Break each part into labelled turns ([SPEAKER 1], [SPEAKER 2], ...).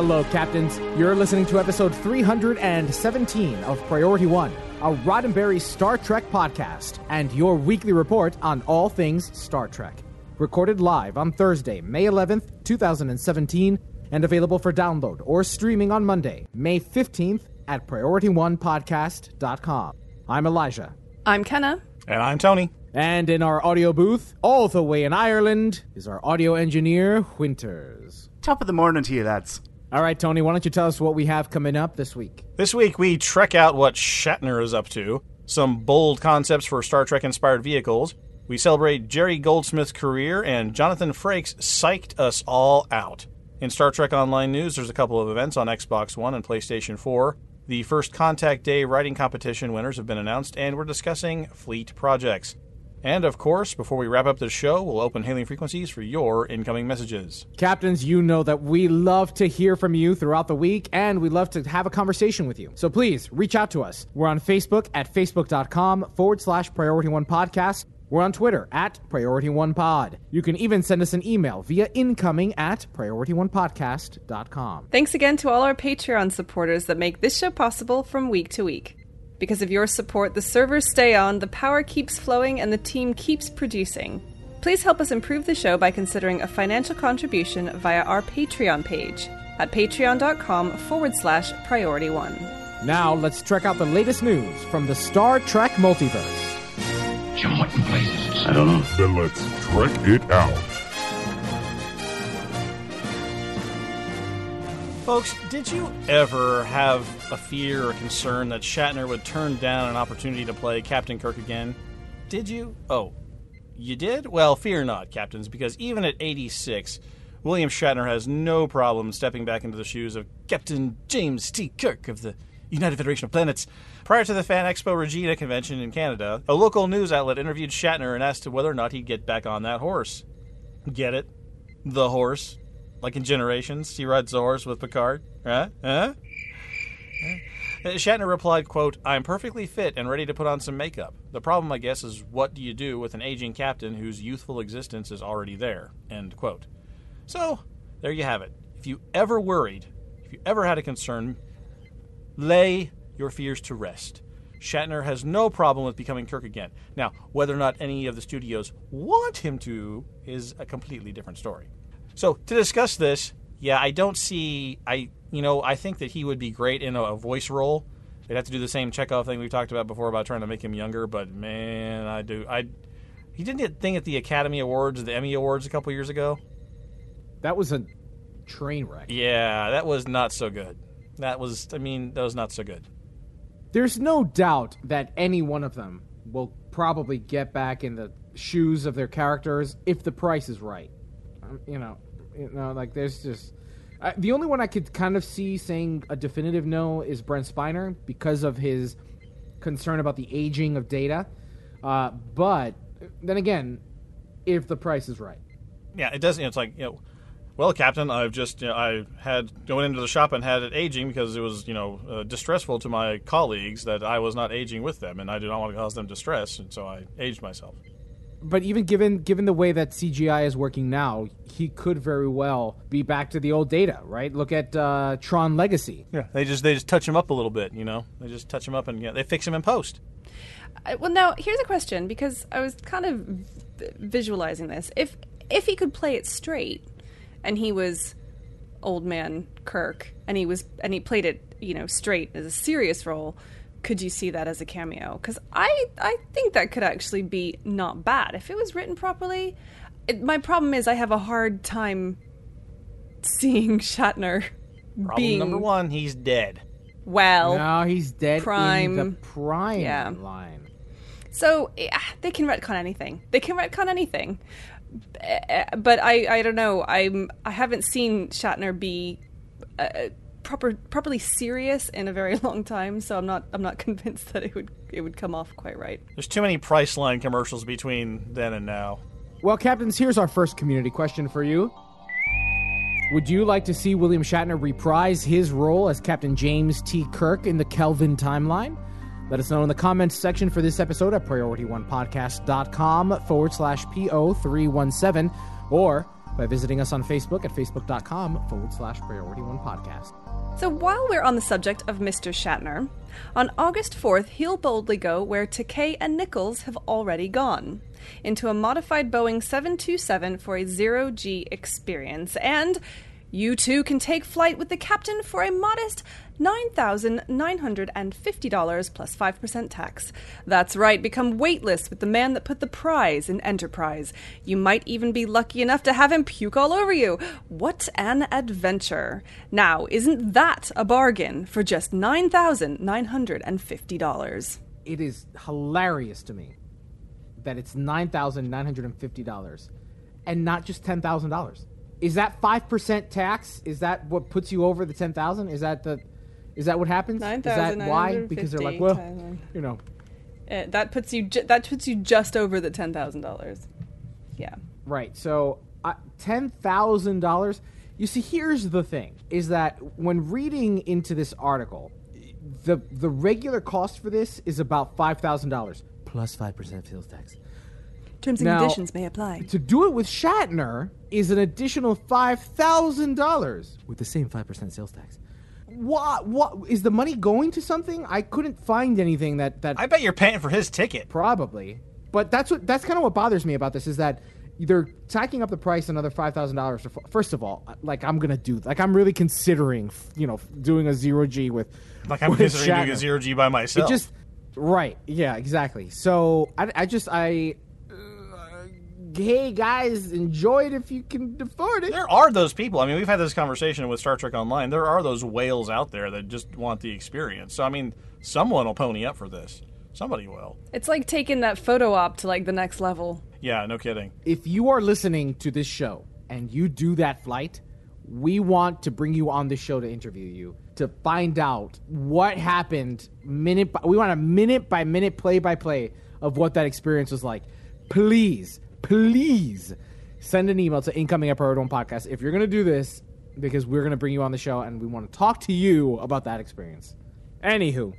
[SPEAKER 1] Hello, Captains. You're listening to episode 317 of Priority One, a Roddenberry Star Trek podcast, and your weekly report on all things Star Trek. Recorded live on Thursday, May 11th, 2017, and available for download or streaming on Monday, May 15th at PriorityOnePodcast.com. I'm Elijah.
[SPEAKER 2] I'm Kenna.
[SPEAKER 3] And I'm Tony.
[SPEAKER 1] And in our audio booth, all the way in Ireland, is our audio engineer, Winters.
[SPEAKER 4] Top of the morning to you, lads.
[SPEAKER 1] All right, Tony, why don't you tell us what we have coming up this week?
[SPEAKER 3] This week we trek out what Shatner is up to, some bold concepts for Star Trek inspired vehicles. We celebrate Jerry Goldsmith's career, and Jonathan Frakes psyched us all out. In Star Trek Online news, there's a couple of events on Xbox One and PlayStation 4. The first Contact Day writing competition winners have been announced, and we're discussing fleet projects. And of course, before we wrap up the show, we'll open hailing frequencies for your incoming messages.
[SPEAKER 1] Captains, you know that we love to hear from you throughout the week and we love to have a conversation with you. So please reach out to us. We're on Facebook at facebook.com forward slash priority one podcast. We're on Twitter at priority one pod. You can even send us an email via incoming at priority1podcast.com.
[SPEAKER 2] Thanks again to all our Patreon supporters that make this show possible from week to week. Because of your support, the servers stay on, the power keeps flowing, and the team keeps producing. Please help us improve the show by considering a financial contribution via our Patreon page at patreon.com forward slash priority one.
[SPEAKER 1] Now let's check out the latest news from the Star Trek multiverse.
[SPEAKER 5] Jim, what in blazes?
[SPEAKER 6] I don't know.
[SPEAKER 7] Then let's trek it out.
[SPEAKER 3] Folks, did you ever have a fear or concern that Shatner would turn down an opportunity to play Captain Kirk again? Did you? Oh, you did? Well, fear not, Captains, because even at 86, William Shatner has no problem stepping back into the shoes of Captain James T. Kirk of the United Federation of Planets. Prior to the Fan Expo Regina convention in Canada, a local news outlet interviewed Shatner and asked whether or not he'd get back on that horse. Get it? The horse. Like in Generations, he rides horse with Picard. Huh? Huh? Shatner replied, quote, I'm perfectly fit and ready to put on some makeup. The problem, I guess, is what do you do with an aging captain whose youthful existence is already there? End quote. So, there you have it. If you ever worried, if you ever had a concern, lay your fears to rest. Shatner has no problem with becoming Kirk again. Now, whether or not any of the studios want him to is a completely different story. So, to discuss this, yeah, I don't see. I you know I think that he would be great in a, a voice role. They'd have to do the same Chekhov thing we talked about before about trying to make him younger. But man, I do. I he didn't get a thing at the Academy Awards, the Emmy Awards a couple years ago.
[SPEAKER 1] That was a train wreck.
[SPEAKER 3] Yeah, that was not so good. That was. I mean, that was not so good.
[SPEAKER 1] There's no doubt that any one of them will probably get back in the shoes of their characters if the price is right. Um, you know, you know, like there's just uh, the only one I could kind of see saying a definitive no is Brent Spiner because of his concern about the aging of data. Uh, but then again, if the price is right,
[SPEAKER 3] Yeah, it doesn't. It's like you know. Well, Captain, I've just you know, I had going into the shop and had it aging because it was you know uh, distressful to my colleagues that I was not aging with them, and I did not want to cause them distress, and so I aged myself.
[SPEAKER 1] But even given given the way that CGI is working now, he could very well be back to the old data, right? Look at uh, Tron Legacy.
[SPEAKER 3] Yeah, they just they just touch him up a little bit, you know. They just touch him up and yeah, they fix him in post.
[SPEAKER 2] Uh, well, now here's a question because I was kind of v- visualizing this. If if he could play it straight, and he was old man Kirk, and he was and he played it, you know, straight as a serious role, could you see that as a cameo? Because I I think that could actually be not bad if it was written properly. It, my problem is I have a hard time seeing Shatner
[SPEAKER 3] Problem
[SPEAKER 2] being
[SPEAKER 3] number one, he's dead.
[SPEAKER 2] well.
[SPEAKER 1] no, he's dead
[SPEAKER 2] prime-
[SPEAKER 1] in the prime
[SPEAKER 2] yeah.
[SPEAKER 1] line.
[SPEAKER 2] So yeah, they can retcon anything. They can retcon anything. Uh, But I, I don't know. I'm I haven't seen Shatner be uh, proper properly serious in a very long time. So I'm not I'm not convinced that it would it would come off quite right.
[SPEAKER 3] There's too many Priceline commercials between then and now.
[SPEAKER 1] Well, captains, here's our first community question for you. Would you like to see William Shatner reprise his role as Captain James T. Kirk in the Kelvin timeline? Let us know in the comments section for this episode at PriorityOnePodcast.com forward slash PO317 or by visiting us on Facebook at Facebook.com forward slash Priority One Podcast.
[SPEAKER 2] So while we're on the subject of Mr. Shatner, on August 4th, he'll boldly go where Takei and Nichols have already gone into a modified Boeing 727 for a zero G experience. And you too can take flight with the captain for a modest $9,950 plus 5% tax. That's right, become weightless with the man that put the prize in Enterprise. You might even be lucky enough to have him puke all over you. What an adventure! Now, isn't that a bargain for just $9,950?
[SPEAKER 1] It is hilarious to me that it's $9,950 and not just $10,000. Is that 5% tax? Is that what puts you over the 10,000? Is that the is that what happens? Is that why? Because they're like, well,
[SPEAKER 2] 9,950
[SPEAKER 1] you know,
[SPEAKER 2] Uh, that puts you ju- that puts you just over the ten thousand dollars. Yeah.
[SPEAKER 1] Right. So uh, ten thousand dollars. You see, here's the thing: is that when reading into this article, the the regular cost for this is about five thousand dollars plus five percent sales tax.
[SPEAKER 2] Terms and
[SPEAKER 1] Now-
[SPEAKER 2] conditions may apply.
[SPEAKER 1] To do it with Shatner is an additional five thousand dollars with the same five percent sales tax. What? What is the money going to something? I couldn't find anything that that
[SPEAKER 3] I bet you're paying for his ticket.
[SPEAKER 1] Probably, but that's what that's kind of what bothers me about this is that they're tacking up the price another five thousand dollars. First of all, like I'm gonna do, like I'm really considering, you know, doing a zero G with
[SPEAKER 3] Like I'm
[SPEAKER 1] with
[SPEAKER 3] considering doing a zero G by
[SPEAKER 1] It
[SPEAKER 3] myself.
[SPEAKER 1] just right, yeah, exactly. So I, I just I, hey guys, enjoy it if you can afford it.
[SPEAKER 3] there are those people. I mean, we've had this conversation with Star Trek Online. There are those whales out there that just want the experience. So I mean, someone will pony up for this. Somebody will.
[SPEAKER 2] It's like taking that photo op to like the next level.
[SPEAKER 3] Yeah, no kidding.
[SPEAKER 1] if you are listening to this show and you do that flight, we want to bring you on the show to interview you to find out what happened minute by, we want a minute by minute play by play of what that experience was like. Please, please send an email to incoming at Priority One Podcast if you're going to do this because we're going to bring you on the show and we want to talk to you about that experience. Anywho,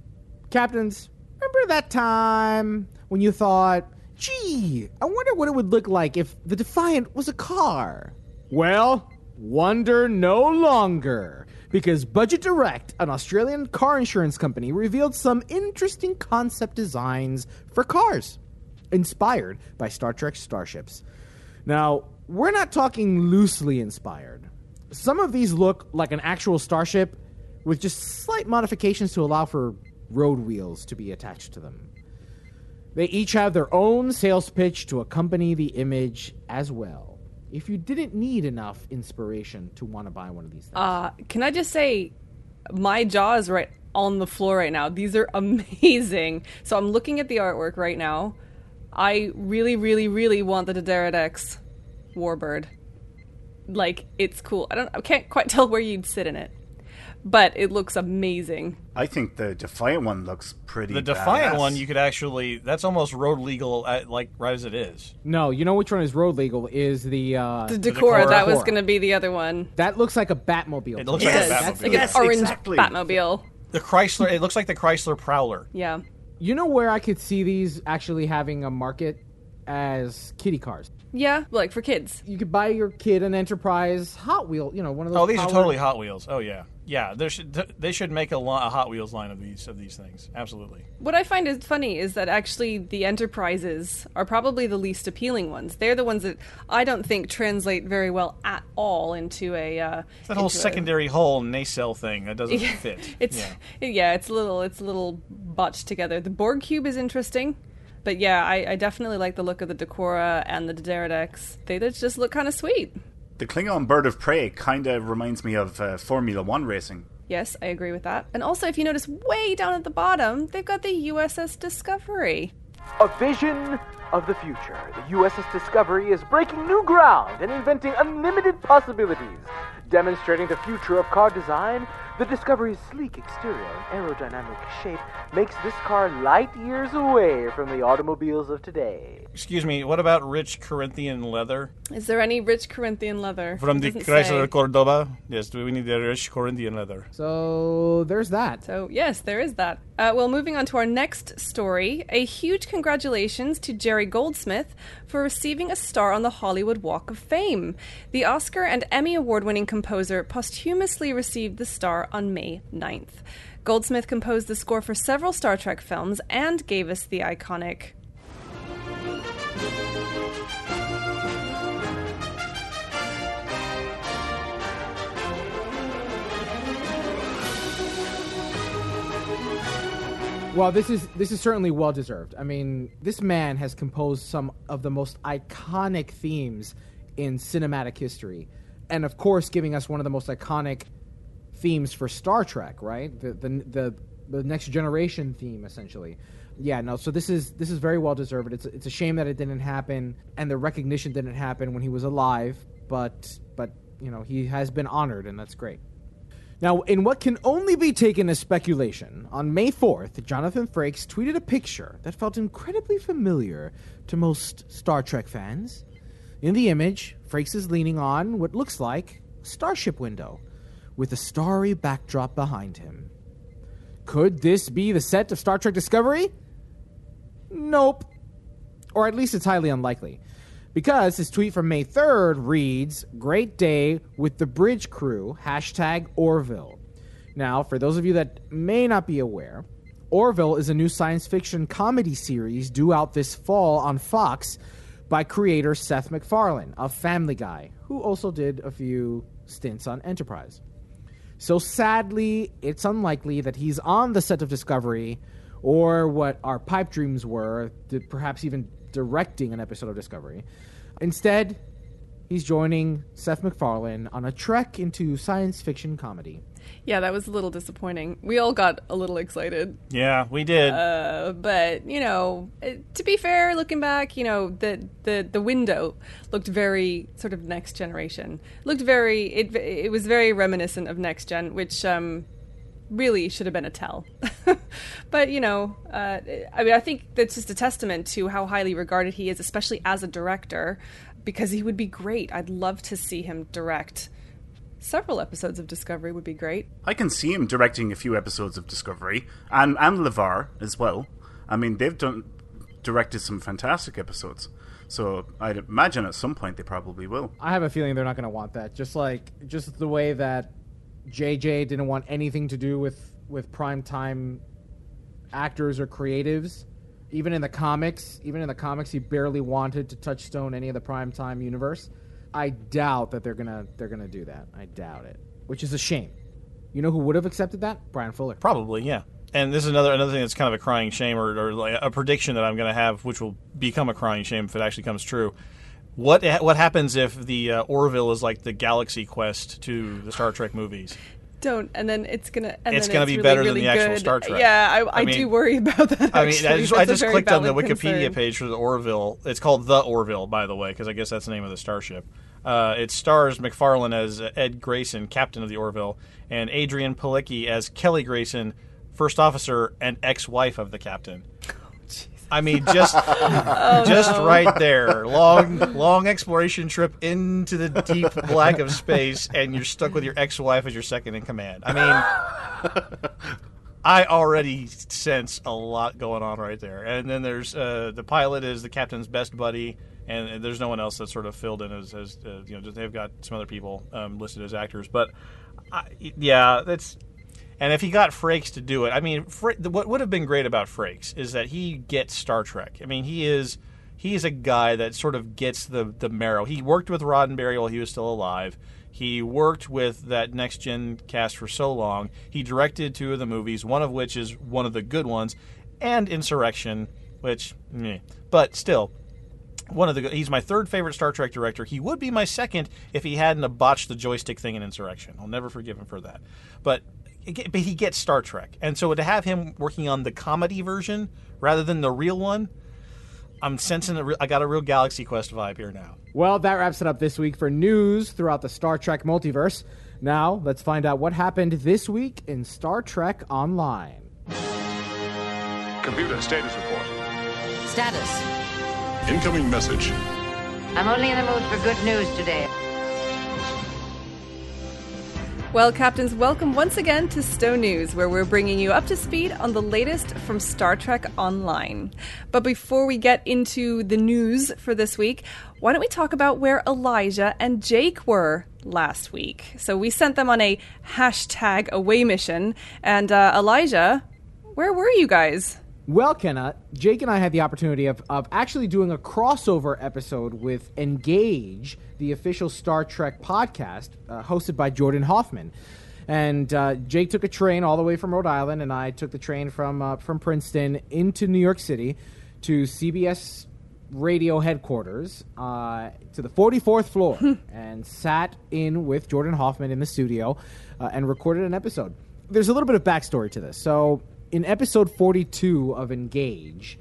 [SPEAKER 1] captains, remember that time when you thought, gee, I wonder what it would look like if the Defiant was a car? Well, wonder no longer. Because Budget Direct, an Australian car insurance company, revealed some interesting concept designs for cars, inspired by Star Trek starships. Now, we're not talking loosely inspired. Some of these look like an actual starship with just slight modifications to allow for road wheels to be attached to them. They each have their own sales pitch to accompany the image as well. If you didn't need enough inspiration to want to buy one of these things.
[SPEAKER 2] Uh, can I just say, my jaw is right on the floor right now. These are amazing. So I'm looking at the artwork right now. I really, really, really want the D'deridex Warbird. Like it's cool. I don't. I can't quite tell where you'd sit in it, but it looks amazing.
[SPEAKER 4] I think the Defiant one looks pretty.
[SPEAKER 3] The Defiant
[SPEAKER 4] badass.
[SPEAKER 3] one, you could actually. That's almost road legal, at, like right as it is.
[SPEAKER 1] no, you know which one is road legal is the uh
[SPEAKER 2] The Decora, that was going to be the other one.
[SPEAKER 1] that looks like a Batmobile.
[SPEAKER 3] It looks
[SPEAKER 4] Yes,
[SPEAKER 3] like a
[SPEAKER 4] that's-
[SPEAKER 3] Batmobile.
[SPEAKER 2] Like
[SPEAKER 4] Yes,
[SPEAKER 2] an orange
[SPEAKER 4] exactly.
[SPEAKER 2] Batmobile.
[SPEAKER 3] The Chrysler. It looks like the Chrysler Prowler.
[SPEAKER 2] Yeah.
[SPEAKER 1] You know where I could see these actually having a market as kitty cars.
[SPEAKER 2] Yeah, like for kids.
[SPEAKER 1] You could buy your kid an Enterprise Hot Wheel, you know, one of those
[SPEAKER 3] Oh, these are totally Hot Wheels. Oh yeah, yeah. There should they should make a, li- a Hot Wheels line of these of these things. Absolutely.
[SPEAKER 2] What I find is funny is that actually the enterprises are probably the least appealing ones. They're the ones that I don't think translate very well at all into a uh,
[SPEAKER 3] That whole
[SPEAKER 2] into a-
[SPEAKER 3] secondary hull nacelle thing that doesn't fit.
[SPEAKER 2] It's
[SPEAKER 3] yeah.
[SPEAKER 2] yeah. it's a little it's a little botched together. The Borg cube is interesting, but yeah, I, I definitely like the look of the Decora and the D'deridex. They just look kind of sweet.
[SPEAKER 4] The Klingon Bird of Prey kind of reminds me of uh, Formula One racing.
[SPEAKER 2] Yes, I agree with that. And also, if you notice way down at the bottom, they've got the USS Discovery.
[SPEAKER 6] A vision of the future. The USS Discovery is breaking new ground and inventing unlimited possibilities. Demonstrating the future of car design, the Discovery's sleek exterior and aerodynamic shape makes this car light years away from the automobiles of today.
[SPEAKER 3] Excuse me, what about rich Corinthian leather?
[SPEAKER 2] Is there any rich Corinthian leather?
[SPEAKER 3] From the
[SPEAKER 2] Doesn't
[SPEAKER 3] Chrysler
[SPEAKER 2] say.
[SPEAKER 3] Cordoba? Yes, do we need the rich Corinthian leather?
[SPEAKER 1] So there's that.
[SPEAKER 2] So, yes, there is that. Uh, well, moving on to our next story. A huge congratulations to Jerry Goldsmith for receiving a star on the Hollywood Walk of Fame. The Oscar and Emmy Award winning composer posthumously received the star on May 9th. Goldsmith composed the score for several Star Trek films and gave us the iconic.
[SPEAKER 1] Well, this is this is certainly well deserved. I mean, this man has composed some of the most iconic themes in cinematic history, and of course, giving us one of the most iconic themes for Star Trek, right? The the the, the next generation theme, essentially. Yeah, no. So this is this is very well deserved. It's it's a shame that it didn't happen, and the recognition didn't happen when he was alive. But but you know he has been honored, and that's great. Now, in what can only be taken as speculation, on May 4th, Jonathan Frakes tweeted a picture that felt incredibly familiar to most Star Trek fans. In the image, Frakes is leaning on what looks like a starship window, with a starry backdrop behind him. Could this be the set of Star Trek Discovery? Nope. Or at least it's highly unlikely. Because his tweet from May 3rd reads, Great day with the bridge crew, hashtag Orville. Now, for those of you that may not be aware, Orville is a new science fiction comedy series due out this fall on Fox by creator Seth MacFarlane of Family Guy, who also did a few stints on Enterprise. So sadly, it's unlikely that he's on the set of Discovery or what our pipe dreams were, perhaps even directing an episode of Discovery. Instead, he's joining Seth MacFarlane on a trek into science fiction comedy.
[SPEAKER 2] Yeah, that was a little disappointing. We all got a little excited.
[SPEAKER 3] Yeah, we did.
[SPEAKER 2] Uh, but you know, uh, to be fair, looking back, you know, the the the window looked very sort of next generation. Looked very it it was very reminiscent of next gen, which um really should have been a tell. but you know, uh, I mean, I think that's just a testament to how highly regarded he is, especially as a director, because he would be great. I'd love to see him direct. Several episodes of Discovery would be great.
[SPEAKER 4] I can see him directing a few episodes of Discovery, and and LeVar as well. I mean, they've done directed some fantastic episodes, so I'd imagine at some point they probably will.
[SPEAKER 1] I have a feeling they're not going to want that. Just like just the way that JJ didn't want anything to do with with primetime actors or creatives. Even in the comics, even in the comics, he barely wanted to touchstone any of the primetime universe. I doubt that they're gonna they're gonna do that. I doubt it, which is a shame. You know who would have accepted that? Bryan Fuller.
[SPEAKER 3] Probably, yeah. And this is another another thing that's kind of a crying shame, or, or like a prediction that I'm going to have, which will become a crying shame if it actually comes true. What what happens if the uh, Orville is like the Galaxy Quest to the Star Trek movies?
[SPEAKER 2] Don't, and then it's gonna. And
[SPEAKER 3] It's gonna be
[SPEAKER 2] really,
[SPEAKER 3] better than
[SPEAKER 2] really
[SPEAKER 3] the actual
[SPEAKER 2] good.
[SPEAKER 3] Star Trek.
[SPEAKER 2] Yeah, I, I,
[SPEAKER 3] I mean-
[SPEAKER 2] do worry about that.
[SPEAKER 3] I mean, I just, I just clicked on the Wikipedia
[SPEAKER 2] concern.
[SPEAKER 3] page for the Orville. It's called the Orville, by the way, because I guess that's the name of the starship. Uh, it stars MacFarlane as Ed Grayson, captain of the Orville, and Adrianne Palicki as Kelly Grayson, first officer and ex-wife of the captain. I mean, just just right there, long long exploration trip into the deep black of space, and you're stuck with your ex-wife as your second in command. I mean, I already sense a lot going on right there. And then there's uh, the pilot is the captain's best buddy, and there's no one else that's sort of filled in as, as uh, you know. They've got some other people um, listed as actors, but I, yeah, that's. And if he got Frakes to do it, I mean, what would have been great about Frakes is that he gets Star Trek. I mean, he is he is a guy that sort of gets the the marrow. He worked with Roddenberry while he was still alive. He worked with that next gen cast for so long. He directed two of the movies, one of which is one of the good ones, and Insurrection, which, meh. but still, one of the. He's my third favorite Star Trek director. He would be my second if he hadn't botched the joystick thing in Insurrection. I'll never forgive him for that. But but he gets Star Trek, and so to have him working on the comedy version rather than the real one, I'm sensing a re- I got a real Galaxy Quest vibe here now.
[SPEAKER 1] Well, that wraps it up this week for news throughout the Star Trek multiverse. Now, let's find out what happened this week in Star Trek Online.
[SPEAKER 7] Computer status report.
[SPEAKER 8] Status.
[SPEAKER 7] Incoming message.
[SPEAKER 8] I'm only in the mood for good news today.
[SPEAKER 2] Well, Captains, welcome once again to Stowe News, where we're bringing you up to speed on the latest from Star Trek Online. But before we get into the news for this week, why don't we talk about where Elijah and Jake were last week? So we sent them on a hashtag away mission, and uh, Elijah, where were you guys?
[SPEAKER 1] Well, Kenna, Jake and I had the opportunity of, of actually doing a crossover episode with Engage, the official Star Trek podcast, uh, hosted by Jordan Hoffman. And uh, Jake took a train all the way from Rhode Island, and I took the train from uh, from Princeton into New York City to CBS radio headquarters uh, to the 44th floor and sat in with Jordan Hoffman in the studio uh, and recorded an episode. There's a little bit of backstory to this. So, in episode 42 of Engage,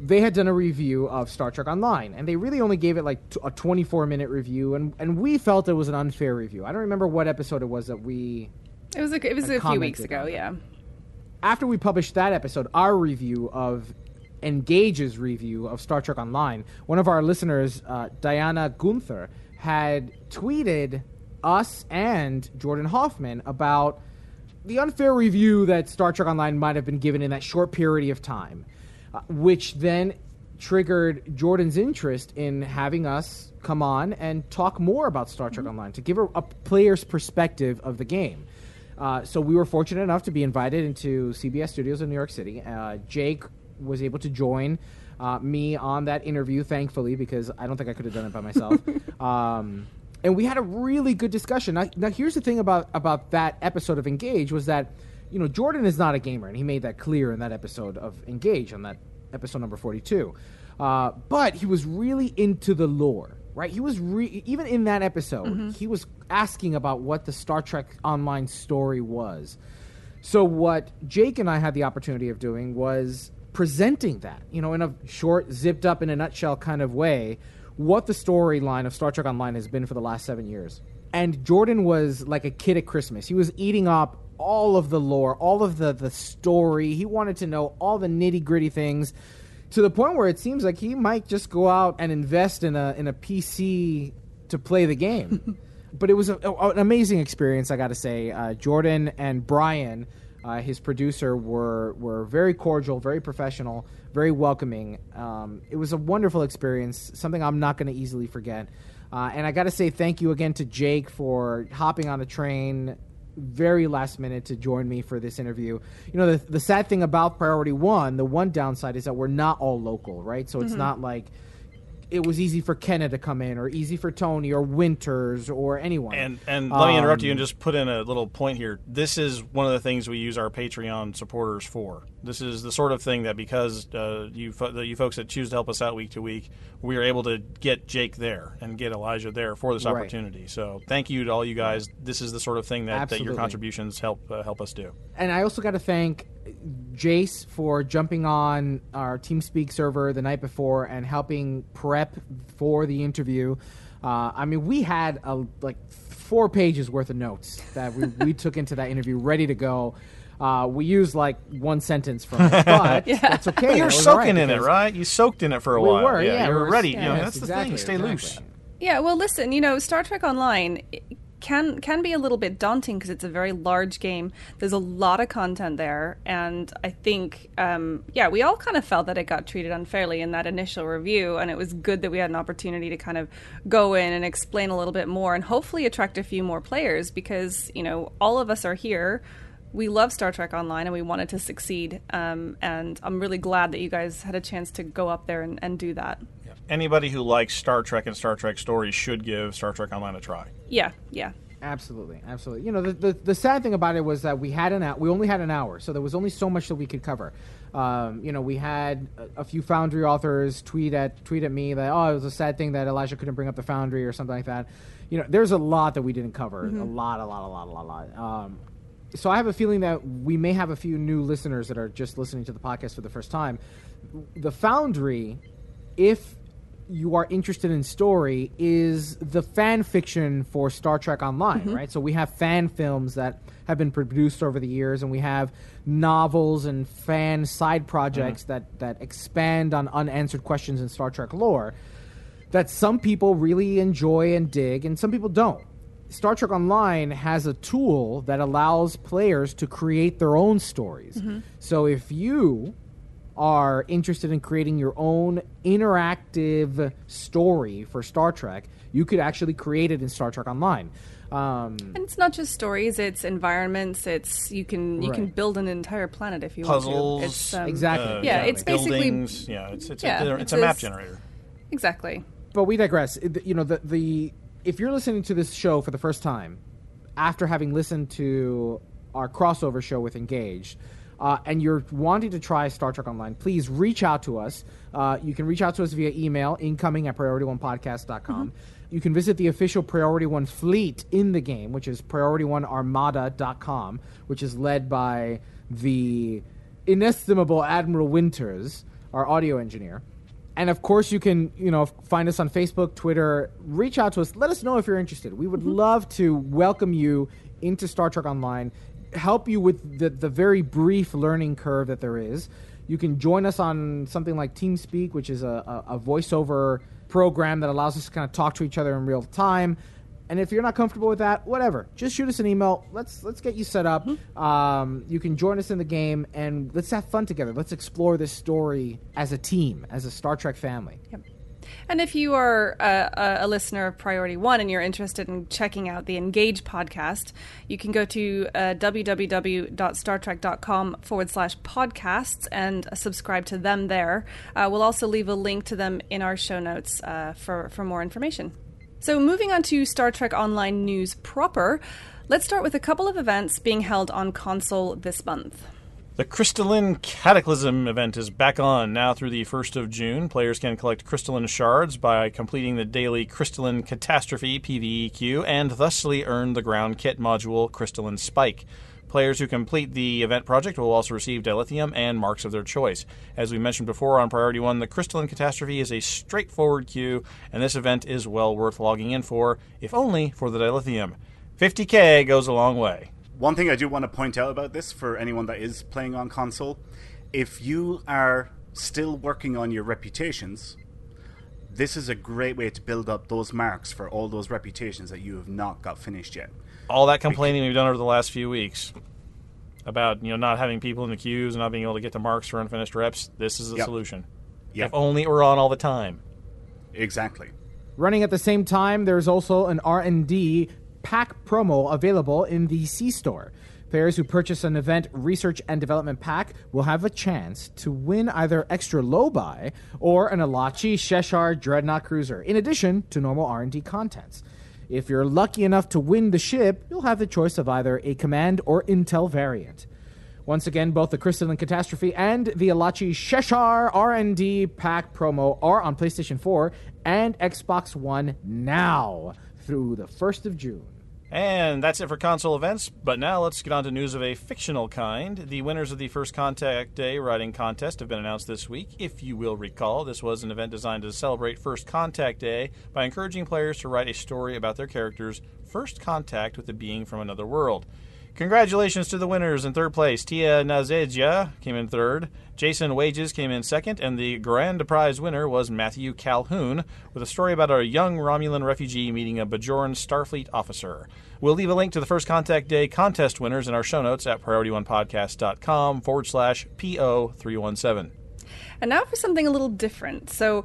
[SPEAKER 1] they had done a review of Star Trek Online, and they really only gave it like t- a 24 minute review, and, and we felt it was an unfair review. I don't remember what episode it was that we
[SPEAKER 2] It was a, it was a few weeks ago, yeah.
[SPEAKER 1] after we published that episode, our review of Engage's review of Star Trek Online, one of our listeners, uh, Diana Gunther, had tweeted us and Jordan Hoffman about the unfair review that Star Trek Online might have been given in that short period of time, uh, which then triggered Jordan's interest in having us come on and talk more about Star Trek Online to give a, a player's perspective of the game. Uh, so we were fortunate enough to be invited into CBS Studios in New York City. Uh, Jake was able to join uh, me on that interview, thankfully, because I don't think I could have done it by myself. um, and we had a really good discussion. Now, now, here's the thing about about that episode of Engage was that you know Jordan is not a gamer, and he made that clear in that episode of Engage on that episode number 42. Uh, but he was really into the lore, right? He was re- even in that episode, he was asking about what the Star Trek Online story was. So what Jake and I had the opportunity of doing was presenting that, you know, in a short, zipped up in a nutshell kind of way, what the storyline of Star Trek Online has been for the last seven years. And Jordan was like a kid at Christmas. He was eating up all of the lore, all of the the story. He wanted to know all the nitty gritty things, to the point where it seems like he might just go out and invest in a in a PC to play the game. but it was a, a- an amazing experience, I got to say. Uh, Jordan and Brian, uh, his producer, were were very cordial, very professional, very welcoming. Um, it was a wonderful experience, something I'm not going to easily forget. Uh, and I got to say thank you again to Jake for hopping on the train very last minute to join me for this interview. You know, the, the sad thing about Priority One, the one downside is that we're not all local, right? So it's
[SPEAKER 2] Mm-hmm.
[SPEAKER 1] not like it was easy for Kenna to come in, or easy for Tony, or Winters, or anyone.
[SPEAKER 3] And and let me interrupt you and
[SPEAKER 1] Um,
[SPEAKER 3] just put in a little point here. This is one of the things we use our Patreon supporters for. This is the sort of thing that because uh, you fo- the, you folks that choose to help us out week to week, we are able to get Jake there and get Elijah there for this
[SPEAKER 1] Right.
[SPEAKER 3] opportunity. So thank you to all you guys. This is the sort of thing that, that your contributions help uh, help us do.
[SPEAKER 1] and I also got to thank Jace for jumping on our TeamSpeak server the night before and helping prep for the interview. Uh, I mean, we had a, like four pages worth of notes that we, we took into that interview ready to go. Uh, we used like one sentence from it, but yeah. that's okay.
[SPEAKER 3] But you're
[SPEAKER 1] That was all right
[SPEAKER 3] soaking in it, right? You soaked in it for a
[SPEAKER 1] We
[SPEAKER 3] while.
[SPEAKER 1] were,
[SPEAKER 3] yeah,
[SPEAKER 1] yeah,
[SPEAKER 3] you
[SPEAKER 1] we
[SPEAKER 3] were
[SPEAKER 1] were-
[SPEAKER 3] ready.
[SPEAKER 1] yeah,
[SPEAKER 3] you know,
[SPEAKER 1] yes,
[SPEAKER 3] that's the
[SPEAKER 1] exactly,
[SPEAKER 3] thing. Stay
[SPEAKER 1] exactly.
[SPEAKER 3] loose.
[SPEAKER 2] Yeah, well, listen, you know, Star Trek Online can can be a little bit daunting because it's a very large game. There's a lot of content there, and I think, um, yeah, we all kind of felt that it got treated unfairly in that initial review, and it was good that we had an opportunity to kind of go in and explain a little bit more, and hopefully attract a few more players because you know all of us are here. We love Star Trek Online and we wanted to succeed. Um, and I'm really glad that you guys had a chance to go up there and, and do that.
[SPEAKER 3] Anybody who likes Star Trek and Star Trek stories should give Star Trek Online a try.
[SPEAKER 2] Yeah, yeah.
[SPEAKER 1] Absolutely, absolutely. You know, the, the the sad thing about it was that we had an hour. We only had an hour, so there was only so much that we could cover. Um, you know, we had a, a few Foundry authors tweet at tweet at me that oh, it was a sad thing that Elijah couldn't bring up the Foundry or something like that. You know, there's a lot that we didn't cover. A lot, a lot, a lot, a lot, a lot. Um, so I have a feeling that we may have a few new listeners that are just listening to the podcast for the first time. The Foundry if you are interested in story, is the fan fiction for Star Trek Online, mm-hmm. right? So we have fan films that have been produced over the years, and we have novels and fan side projects mm-hmm. that, that expand on unanswered questions in Star Trek lore that some people really enjoy and dig, and some people don't. Star Trek Online has a tool that allows players to create their own stories. Mm-hmm. So if you are interested in creating your own interactive story for Star Trek, you could actually create it in Star Trek Online. Um,
[SPEAKER 2] And it's not just stories; it's environments. It's you can you can build an entire planet if you
[SPEAKER 3] Puzzles.
[SPEAKER 2] want to. It's, um,
[SPEAKER 1] Exactly.
[SPEAKER 3] uh,
[SPEAKER 2] Yeah, it's basically.
[SPEAKER 3] Yeah, it's it's,
[SPEAKER 2] Yeah,
[SPEAKER 3] a,
[SPEAKER 2] it's
[SPEAKER 3] it's a map generator.
[SPEAKER 2] exactly.
[SPEAKER 1] but we digress. You know, the, the if you're listening to this show for the first time, after having listened to our crossover show with Engaged, uh, and you're wanting to try Star Trek Online, please reach out to us. Uh, you can reach out to us via email, incoming at priorityonepodcast.com. You can visit the official Priority One fleet in the game, which is priorityonearmada.com, which is led by the inestimable Admiral Winters, our audio engineer. And of course, you can you know find us on Facebook, Twitter. Reach out to us. Let us know if you're interested. We would love to welcome you into Star Trek Online. Help you with the the very brief learning curve that there is. You can join us on something like TeamSpeak, which is a, a, a voiceover program that allows us to kind of talk to each other in real time. And if you're not comfortable with that, whatever, just shoot us an email. Let's let's get you set up. Um, you can join us in the game, and let's have fun together. Let's explore this story as a team, as a Star Trek family.
[SPEAKER 2] And if you are a, a, listener of Priority One and you're interested in checking out the Engage podcast, you can go to uh, www.startrek.com forward slash podcasts and subscribe to them there. Uh, we'll also leave a link to them in our show notes uh, for, for more information. So, moving on to Star Trek Online news proper, let's start with a couple of events being held on console this month.
[SPEAKER 3] The Crystalline Cataclysm event is back on now through the 1st of June. Players can collect crystalline shards by completing the daily Crystalline Catastrophe PvE queue and thusly earn the ground kit module Crystalline Spike. Players who complete the event project will also receive dilithium and marks of their choice. As we mentioned before on Priority 1, the Crystalline Catastrophe is a straightforward queue, and this event is well worth logging in for, if only for the dilithium. 50k goes a long way.
[SPEAKER 4] One thing I do want to point out about this for anyone that is playing on console, if you are still working on your reputations, this is a great way to build up those marks for all those reputations that you have not got finished yet.
[SPEAKER 3] all that complaining we've done over the last few weeks about you know not having people in the queues and not being able to get the marks for unfinished reps. This is the
[SPEAKER 4] Yep.
[SPEAKER 3] solution.
[SPEAKER 4] Yep.
[SPEAKER 3] If only it were on all the time.
[SPEAKER 4] Exactly.
[SPEAKER 1] Running at the same time, there's also an R&D pack promo available in the C store. Players who purchase an event research and development pack will have a chance to win either extra Lobi or an Alachi Sheshar Dreadnought Cruiser, in addition to normal R&D contents. If you're lucky enough to win the ship, you'll have the choice of either a command or intel variant. Once again, both the Crystalline Catastrophe and the Alachi Sheshar R&D pack promo are on PlayStation 4 and Xbox One now through the 1st of June.
[SPEAKER 3] And that's it for console events. But now let's get on to news of a fictional kind. The winners of the First Contact Day writing contest have been announced this week. If you will recall, this was an event designed to celebrate First Contact Day by encouraging players to write a story about their character's first contact with a being from another world. Congratulations to the winners. In third place, Tia Nazeja came in third. Jason Wages came in second, and the grand prize winner was Matthew Calhoun with a story about a young Romulan refugee meeting a Bajoran Starfleet officer. We'll leave a link to the First Contact Day contest winners in our show notes at PriorityOnePodcast.com forward slash PO317.
[SPEAKER 2] And now for something a little different. So,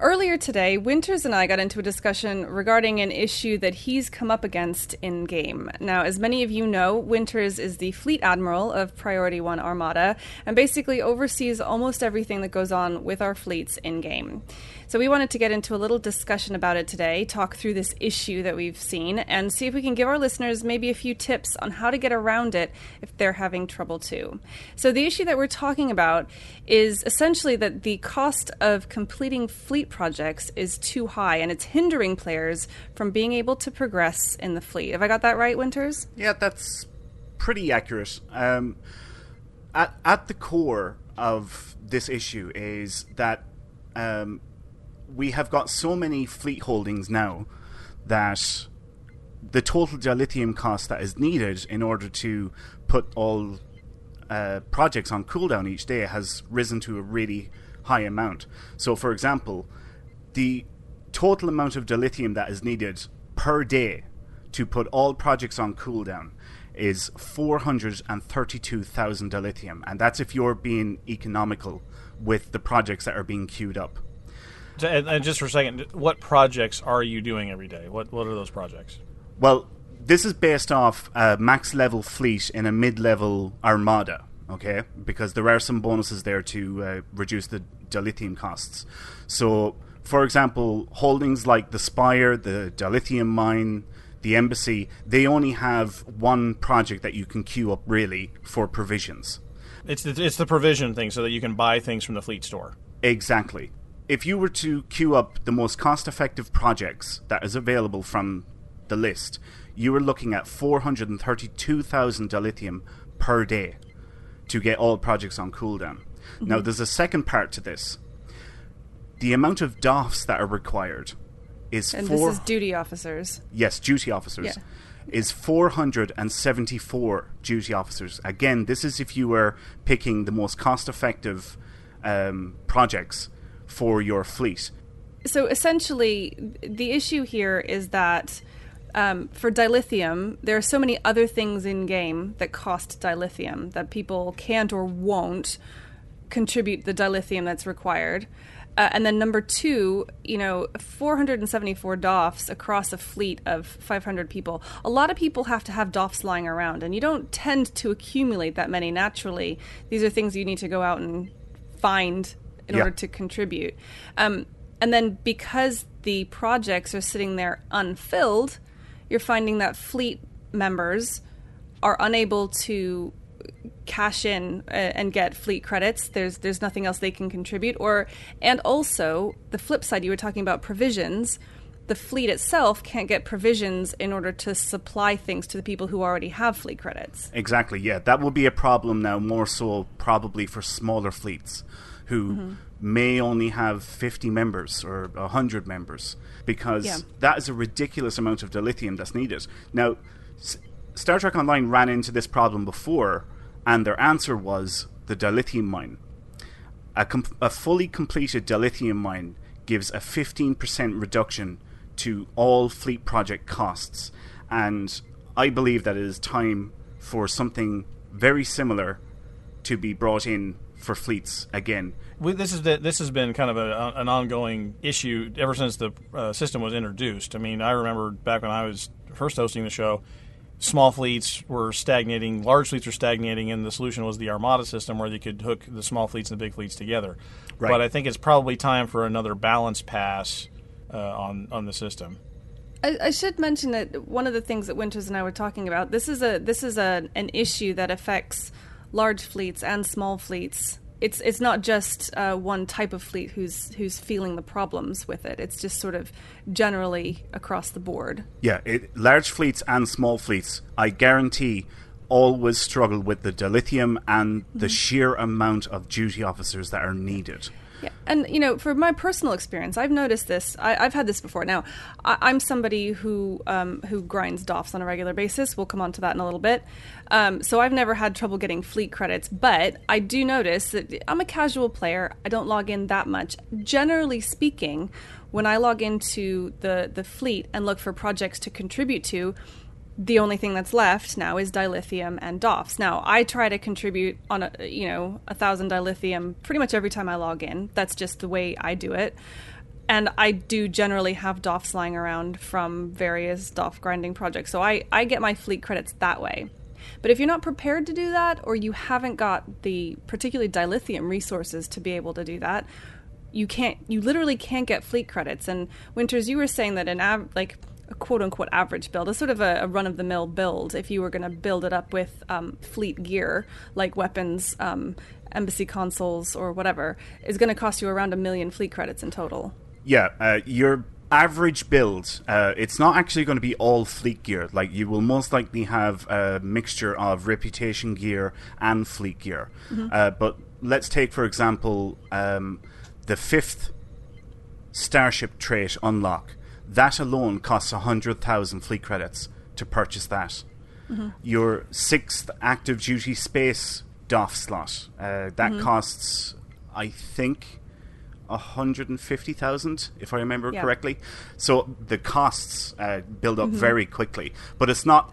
[SPEAKER 2] earlier today, Winters and I got into a discussion regarding an issue that he's come up against in game. Now, as many of you know, Winters is the fleet admiral of Priority One Armada and basically oversees almost everything that goes on with our fleets in game. So, we wanted to get into a little discussion about it today, talk through this issue that we've seen, and see if we can give our listeners maybe a few tips on how to get around it if they're having trouble too. So, the issue that we're talking about is essentially that the cost of completing fleet projects is too high and it's hindering players from being able to progress in the fleet. Have I got that right, Winters?
[SPEAKER 4] Yeah, that's pretty accurate. Um, at, at the core of this issue is that um, we have got so many fleet holdings now that the total dilithium cost that is needed in order to put all uh, projects on cooldown each day has risen to a really high amount. So, for example, the total amount of dilithium that is needed per day to put all projects on cooldown is 432,000 dilithium, and that's if you're being economical with the projects that are being queued up.
[SPEAKER 3] And, and just for a second, what projects are you doing every day? What what are those projects?
[SPEAKER 4] Well, this is based off a max level fleet in a mid level armada, okay? Because there are some bonuses there to uh, reduce the dilithium costs. So, for example, holdings like the Spire, the dilithium mine, the embassy, they only have one project that you can queue up really for provisions.
[SPEAKER 3] It's the, it's the provision thing, so that you can buy things from the fleet store.
[SPEAKER 4] Exactly. If you were to queue up the most cost effective projects that is available from the list, you were looking at 432,000 dilithium per day to get all projects on cooldown. Mm-hmm. Now, there's a second part to this. The amount of DOFs that are required is
[SPEAKER 2] and
[SPEAKER 4] four.
[SPEAKER 2] this is duty officers.
[SPEAKER 4] Yes, duty officers.
[SPEAKER 2] Yeah.
[SPEAKER 4] Is 474 duty officers. Again, this is if you were picking the most cost effective um, projects for your fleet.
[SPEAKER 2] So essentially, the issue here is that um, for dilithium, there are so many other things in game that cost dilithium that people can't or won't contribute the dilithium that's required. Uh, and then number two, you know, 474 DOFs across a fleet of 500 people. A lot of people have to have DOFs lying around, and you don't tend to accumulate that many naturally. These are things you need to go out and find in
[SPEAKER 4] Yeah.
[SPEAKER 2] order to contribute. Um, and then because the projects are sitting there unfilled, you're finding that fleet members are unable to cash in uh, and get fleet credits. There's there's nothing else they can contribute. Or and also the flip side, you were talking about provisions. The fleet itself can't get provisions in order to supply things to the people who already have fleet credits.
[SPEAKER 4] Exactly, yeah. That will be a problem now, more so probably for smaller fleets who
[SPEAKER 2] Mm-hmm.
[SPEAKER 4] may only have 50 members or 100 members because
[SPEAKER 2] Yeah.
[SPEAKER 4] that is a ridiculous amount of dilithium that's needed. Now, S- Star Trek Online ran into this problem before, and their answer was the dilithium mine. A, com- a fully completed dilithium mine gives a 15% reduction to all fleet project costs. And I believe that it is time for something very similar to be brought in for fleets again.
[SPEAKER 3] We, this is the, this has been kind of a, an ongoing issue ever since the uh, system was introduced. I mean, I remember back when I was first hosting the show, small fleets were stagnating, large fleets were stagnating, and the solution was the Armada system, where you could hook the small fleets and the big fleets together.
[SPEAKER 4] Right.
[SPEAKER 3] But I think it's probably time for another balance pass uh, on on the system.
[SPEAKER 2] I, I should mention that one of the things that Winters and I were talking about this is a this is a an issue that affects large fleets and small fleets. It's it's not just uh, one type of fleet who's who's feeling the problems with it. It's just sort of generally across the board.
[SPEAKER 4] Yeah, it, large fleets and small fleets, I guarantee, always struggle with the dilithium and the sheer amount of duty officers that are needed.
[SPEAKER 2] Yeah, and you know, for my personal experience, I've noticed this. I, I've had this before. Now, I, I'm somebody who um, who grinds DOFs on a regular basis. We'll come on to that in a little bit. Um, so I've never had trouble getting fleet credits, but I do notice that I'm a casual player. I don't log in that much. Generally speaking, when I log into the the fleet and look for projects to contribute to, the only thing that's left now is dilithium and DOFs. Now, I try to contribute on a you know a thousand dilithium pretty much every time I log in. That's just the way I do it. And I do generally have DOFs lying around from various DOF grinding projects, so I, I get my fleet credits that way. But if you're not prepared to do that, or you haven't got the particularly dilithium resources to be able to do that, you can't. You literally can't get fleet credits. And Winters, you were saying that an av- like a quote unquote average build, a sort of a, a run of the mill build, if you were going to build it up with um, fleet gear like weapons, um, embassy consoles, or whatever, is going to cost you around a million fleet credits in total.
[SPEAKER 4] Yeah, uh, your average build, uh, it's not actually going to be all fleet gear. Like, you will most likely have a mixture of reputation gear and fleet gear. Uh, but let's take, for example, um, the fifth Starship trait unlock, that alone costs 100,000 fleet credits to purchase that. Your sixth active duty space doff slot, uh, that costs, I think, 150,000, if I remember
[SPEAKER 2] Yeah.
[SPEAKER 4] correctly. So the costs uh, build up very quickly. But it's not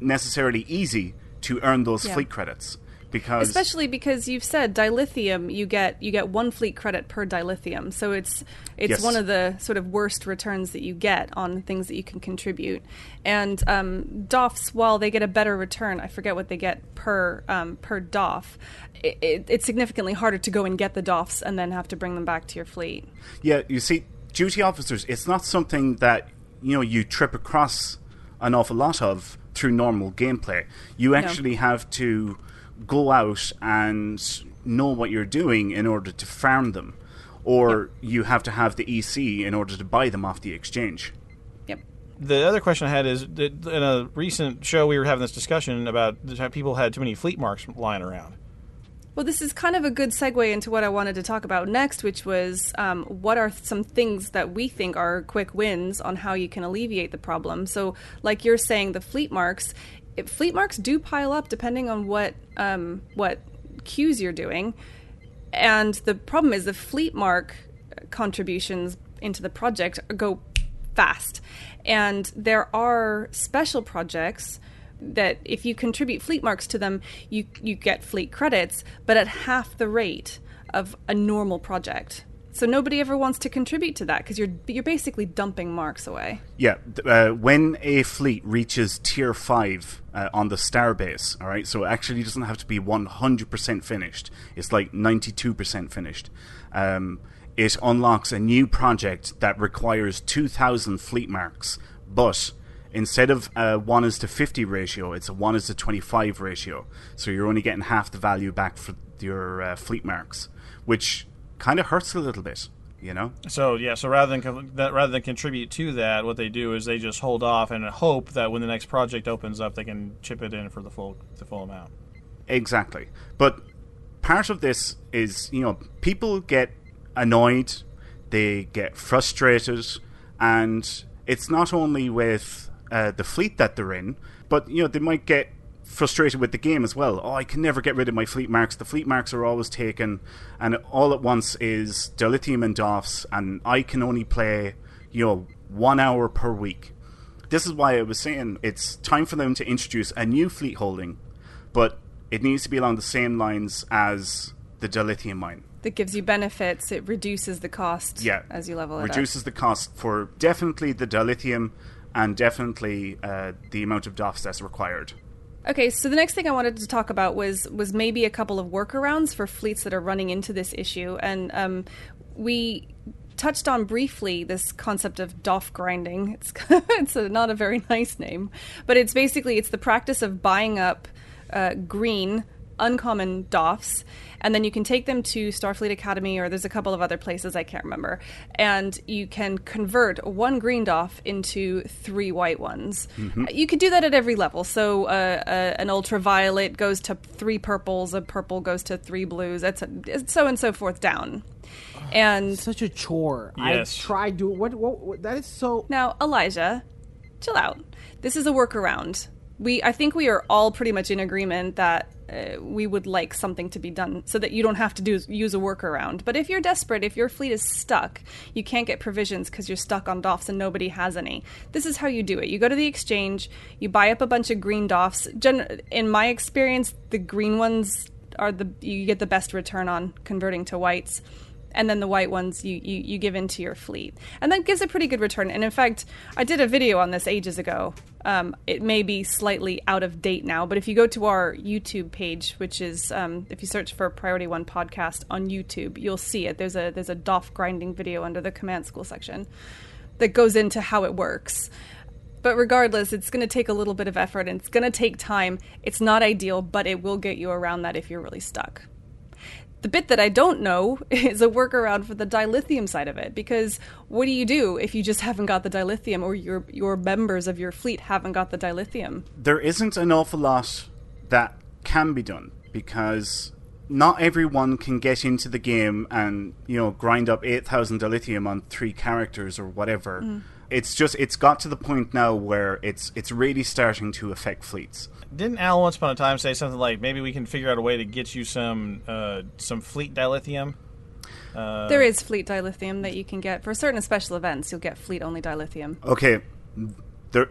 [SPEAKER 4] necessarily easy to earn those
[SPEAKER 2] Yeah.
[SPEAKER 4] fleet credits because
[SPEAKER 2] Especially because you've said dilithium, you get you get one fleet credit per dilithium, so it's it's
[SPEAKER 4] Yes.
[SPEAKER 2] one of the sort of worst returns that you get on things that you can contribute. And um, DOFs, while they get a better return, I forget what they get per um, per DOF. It, it, it's significantly harder to go and get the DOFs and then have to bring them back to your fleet.
[SPEAKER 4] Yeah, you see, duty officers, it's not something that, you know, you trip across an awful lot of through normal gameplay. You actually have to go out and know what you're doing in order to farm them. Or you have to have the EC in order to buy them off the exchange.
[SPEAKER 2] Yep.
[SPEAKER 3] The other question I had is that in a recent show we were having this discussion about how people had too many fleet marks lying around.
[SPEAKER 2] Well, this is kind of a good segue into what I wanted to talk about next, which was um, what are some things that we think are quick wins on how you can alleviate the problem. So, like you're saying, the fleet marks, it, fleet marks do pile up depending on what um, what queues you're doing, and the problem is the fleet mark contributions into the project go fast, and there are special projects that if you contribute fleet marks to them, you you get fleet credits, but at half the rate of a normal project. So nobody ever wants to contribute to that because you're you're basically dumping marks away.
[SPEAKER 4] Yeah, uh, when a fleet reaches tier 5 uh, on the starbase, all right, so it actually doesn't have to be 100% finished, it's like 92% finished. Um, it unlocks a new project that requires 2,000 fleet marks, but instead of a 1 is to 50 ratio, it's a 1 is to 25 ratio. So you're only getting half the value back for your uh, fleet marks, which kind of hurts a little bit, you know?
[SPEAKER 3] So yeah, so rather than that, rather than contribute to that, what they do is they just hold off and hope that when the next project opens up, they can chip it in for the full the full amount.
[SPEAKER 4] Exactly. But part of this is, you know, people get annoyed, they get frustrated, and it's not only with uh, the fleet that they're in, but, you know, they might get frustrated with the game as well. Oh, I can never get rid of my fleet marks. The fleet marks are always taken, and all at once is dilithium and DOFs, and I can only play, you know, one hour per week. This is why I was saying it's time for them to introduce a new fleet holding, but it needs to be along the same lines as the dilithium mine.
[SPEAKER 2] That gives you benefits. It reduces the cost
[SPEAKER 4] Yeah,
[SPEAKER 2] as you level it
[SPEAKER 4] reduces the cost for definitely the dilithium and definitely uh, the amount of DOFs that's required.
[SPEAKER 2] Okay, so the next thing I wanted to talk about was was maybe a couple of workarounds for fleets that are running into this issue, and um, we touched on briefly this concept of doff grinding. It's it's a, not a very nice name, but it's basically it's the practice of buying up uh, green uncommon DOFs, and then you can take them to Starfleet Academy, or there's a couple of other places I can't remember, and you can convert one green DOF into three white ones. You could do that at every level. So uh, uh, an ultraviolet goes to three purples, a purple goes to three blues, etc. So and so forth down. And
[SPEAKER 1] Such a chore.
[SPEAKER 3] Yes.
[SPEAKER 1] I've tried doing what, what, what that is so
[SPEAKER 2] now, Elijah, chill out. This is a workaround. We, I think we are all pretty much in agreement that uh, we would like something to be done so that you don't have to do use a workaround. But if you're desperate, if your fleet is stuck, you can't get provisions because you're stuck on doffs and nobody has any. This is how you do it. You go to the exchange, you buy up a bunch of green doffs. Gen- in my experience, the green ones are the you get the best return on converting to whites and then the white ones you, you, you give into your fleet. And that gives a pretty good return. And in fact, I did a video on this ages ago. Um, it may be slightly out of date now, but if you go to our YouTube page, which is um, if you search for Priority One Podcast on YouTube, you'll see it. There's a there's a doff grinding video under the command school section that goes into how it works. But regardless, it's going to take a little bit of effort and it's going to take time. It's not ideal, but it will get you around that if you're really stuck. The bit that I don't know is a workaround for the dilithium side of it because what do you do if you just haven't got the dilithium or your your members of your fleet haven't got the dilithium?
[SPEAKER 4] there isn't an awful lot that can be done because not everyone can get into the game and you know grind up 8000 dilithium on three characters or whatever
[SPEAKER 2] Mm.
[SPEAKER 4] It's just it's got to the point now where it's it's really starting to affect fleets
[SPEAKER 3] Didn't Al once upon a time say something like maybe we can figure out a way to get you some uh, some fleet dilithium? Uh,
[SPEAKER 2] there is fleet dilithium that you can get for certain special events. You'll get fleet only dilithium.
[SPEAKER 4] okay there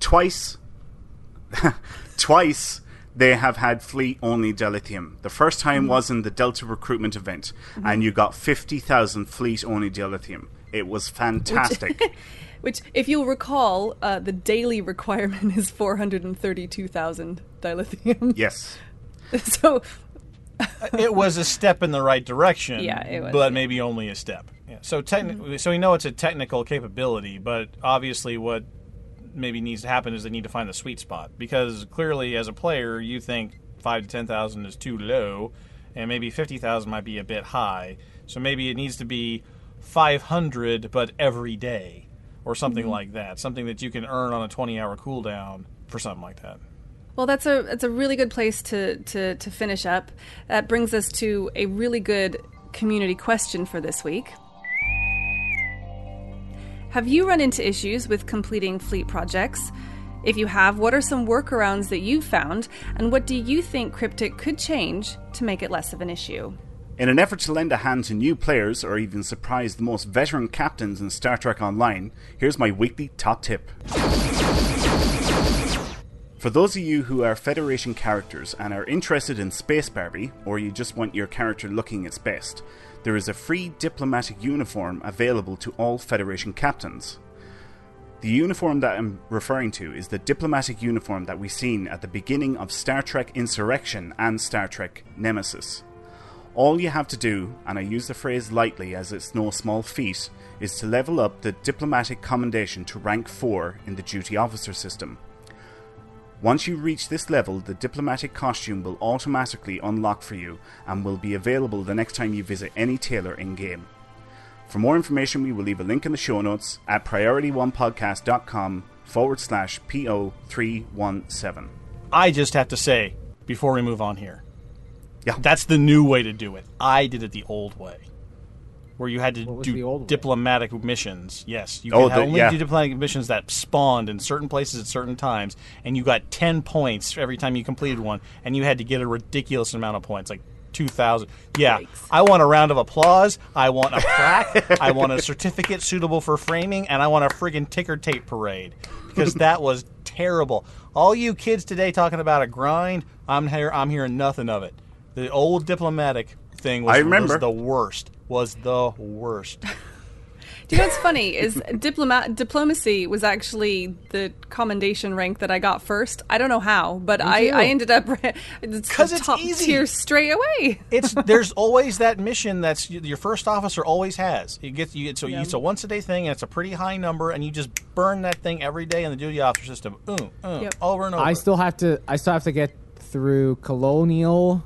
[SPEAKER 4] twice twice they have had fleet only dilithium the first time
[SPEAKER 2] Mm-hmm.
[SPEAKER 4] was in the delta recruitment event and you got 50000 fleet only dilithium it was fantastic
[SPEAKER 2] Which, if you'll recall, uh, the daily requirement is 432,000 dilithium.
[SPEAKER 4] yes
[SPEAKER 2] so,
[SPEAKER 3] it was a step in the right direction.
[SPEAKER 2] Yeah, it was,
[SPEAKER 3] but maybe only a step. Yeah. So technically, so we know it's a technical capability, but obviously, what maybe needs to happen is they need to find the sweet spot because clearly, as a player, you think five to ten thousand is too low, and maybe fifty thousand might be a bit high. So maybe it needs to be five hundred, but every day, or something
[SPEAKER 2] Mm-hmm.
[SPEAKER 3] like that. Something that you can earn on a twenty-hour cooldown for something like that.
[SPEAKER 2] well, that's a that's a really good place to, to, to finish up. That brings us to a really good community question for this week. Have you run into issues with completing fleet projects? If you have, what are some workarounds that you've found, and what do you think Cryptic could change to make it less of an issue?
[SPEAKER 4] In an effort to lend a hand to new players or even surprise the most veteran captains in Star Trek Online, here's my weekly top tip. For those of you who are Federation characters and are interested in Space Barbie, or you just want your character looking its best, there is a free diplomatic uniform available to all Federation captains. The uniform that I'm referring to is the diplomatic uniform that we seen at the beginning of Star Trek Insurrection and Star Trek Nemesis. All you have to do, and I use the phrase lightly as it's no small feat, is to level up the diplomatic commendation to rank 4 in the duty officer system. Once you reach this level, the diplomatic costume will automatically unlock for you and will be available the next time you visit any tailor in game. For more information, we will leave a link in the show notes at priorityonepodcast.com forward slash PO317.
[SPEAKER 3] I just have to say before we move on here.
[SPEAKER 4] Yeah.
[SPEAKER 3] That's the new way to do it. I did it the old way. Where you had to
[SPEAKER 1] was the
[SPEAKER 3] do
[SPEAKER 1] old way?
[SPEAKER 3] diplomatic missions. Yes. You
[SPEAKER 4] Oh,
[SPEAKER 3] could
[SPEAKER 4] the-
[SPEAKER 3] only
[SPEAKER 4] yeah.
[SPEAKER 3] do diplomatic missions that spawned in certain places at certain times, and you got 10 points every time you completed one, and you had to get a ridiculous amount of points, like 2,000. Yeah. I want a round of applause. I want a plaque. I want a certificate suitable for framing, and I want a friggin' ticker tape parade. Because that was terrible. All you kids today talking about a grind, I'm here. I'm hearing nothing of it. The old diplomatic thing was,
[SPEAKER 4] I remember.
[SPEAKER 3] was the worst. Was the worst.
[SPEAKER 2] Do you know what's funny is diplomat diplomacy was actually the commendation rank that I got first. I don't know how, but I. I ended up it's
[SPEAKER 3] 'Cause
[SPEAKER 2] the
[SPEAKER 3] it's
[SPEAKER 2] top
[SPEAKER 3] easy.
[SPEAKER 2] tier straight away.
[SPEAKER 3] It's there's always that mission that's your first officer always has. You get you get so it's a once a day thing and it's a pretty high number and you just burn that thing every day in the duty officer system. Uh, uh,
[SPEAKER 2] Yep.
[SPEAKER 3] over and over.
[SPEAKER 1] I still have to. I still have to get through colonial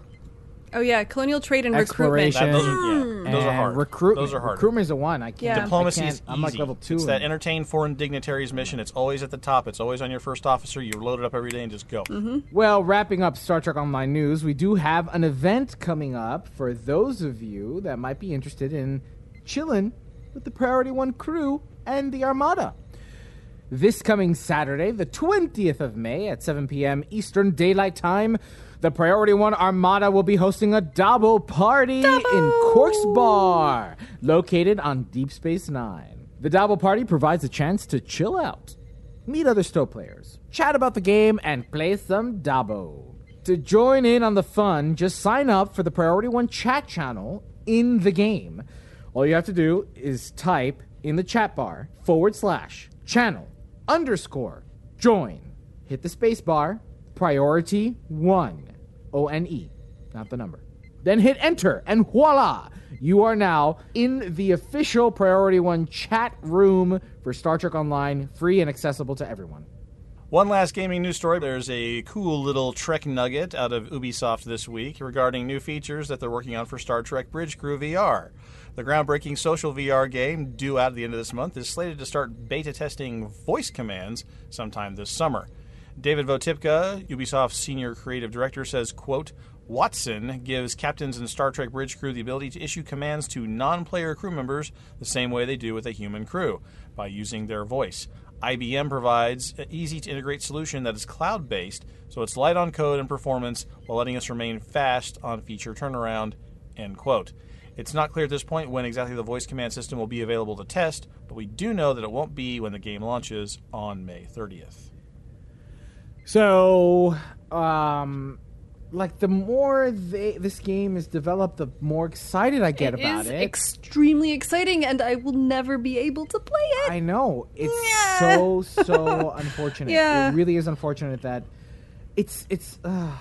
[SPEAKER 2] Oh yeah, colonial trade and recruitment.
[SPEAKER 1] exploration.
[SPEAKER 3] That- those are yeah, mm. those are hard.
[SPEAKER 1] Recruit,
[SPEAKER 3] those are hard.
[SPEAKER 1] Recruitment is the one. I can't.
[SPEAKER 2] Yeah.
[SPEAKER 1] I
[SPEAKER 3] Diplomacy
[SPEAKER 1] can't-
[SPEAKER 3] is easy.
[SPEAKER 1] I'm like level two.
[SPEAKER 3] It's that entertain foreign dignitaries mission. It's always at the top. It's always on your first officer. You load it up every day and just go. Mm-hmm.
[SPEAKER 1] Well, wrapping up Star Trek Online news, we do have an event coming up for those of you that might be interested in chilling with the Priority One crew and the Armada. This coming Saturday, the 20th of May at 7 p.m. Eastern Daylight Time, the Priority One Armada will be hosting a Dabo party in Quark's Bar, located on Deep Space Nine. The Dabo party provides a chance to chill out, meet other Stow players, chat about the game, and play some Dabo. To join in on the fun, just sign up for the Priority One chat channel in the game. All you have to do is type in the chat bar forward slash channel underscore join. Hit the space bar, priority one, O N E, not the number. Then hit enter, and voila! You are now in the official Priority One chat room for Star Trek Online, free and accessible to everyone.
[SPEAKER 3] One last gaming news story. There's a cool little Trek nugget out of Ubisoft this week regarding new features that they're working on for Star Trek Bridge Crew VR. The groundbreaking social VR game, due out at the end of this month, is slated to start beta testing voice commands sometime this summer. David Votypka, Ubisoft's senior creative director, says, quote, Watson gives captains and Star Trek bridge crew the ability to issue commands to non player crew members the same way they do with a human crew, by using their voice. IBM provides an easy to integrate solution that is cloud based, so it's light on code and performance while letting us remain fast on feature turnaround. End quote. It's not clear at this point when exactly the voice command system will be available to test, but we do know that it won't be when the game launches on May 30th.
[SPEAKER 1] So, um, like the more they, this game is developed, the more excited I get
[SPEAKER 2] It
[SPEAKER 1] about
[SPEAKER 2] is
[SPEAKER 1] it.
[SPEAKER 2] extremely exciting, and I will never be able to play it.
[SPEAKER 1] I know it's
[SPEAKER 2] Yeah.
[SPEAKER 1] so so unfortunate.
[SPEAKER 2] Yeah.
[SPEAKER 1] It really is unfortunate that it's it's. Uh,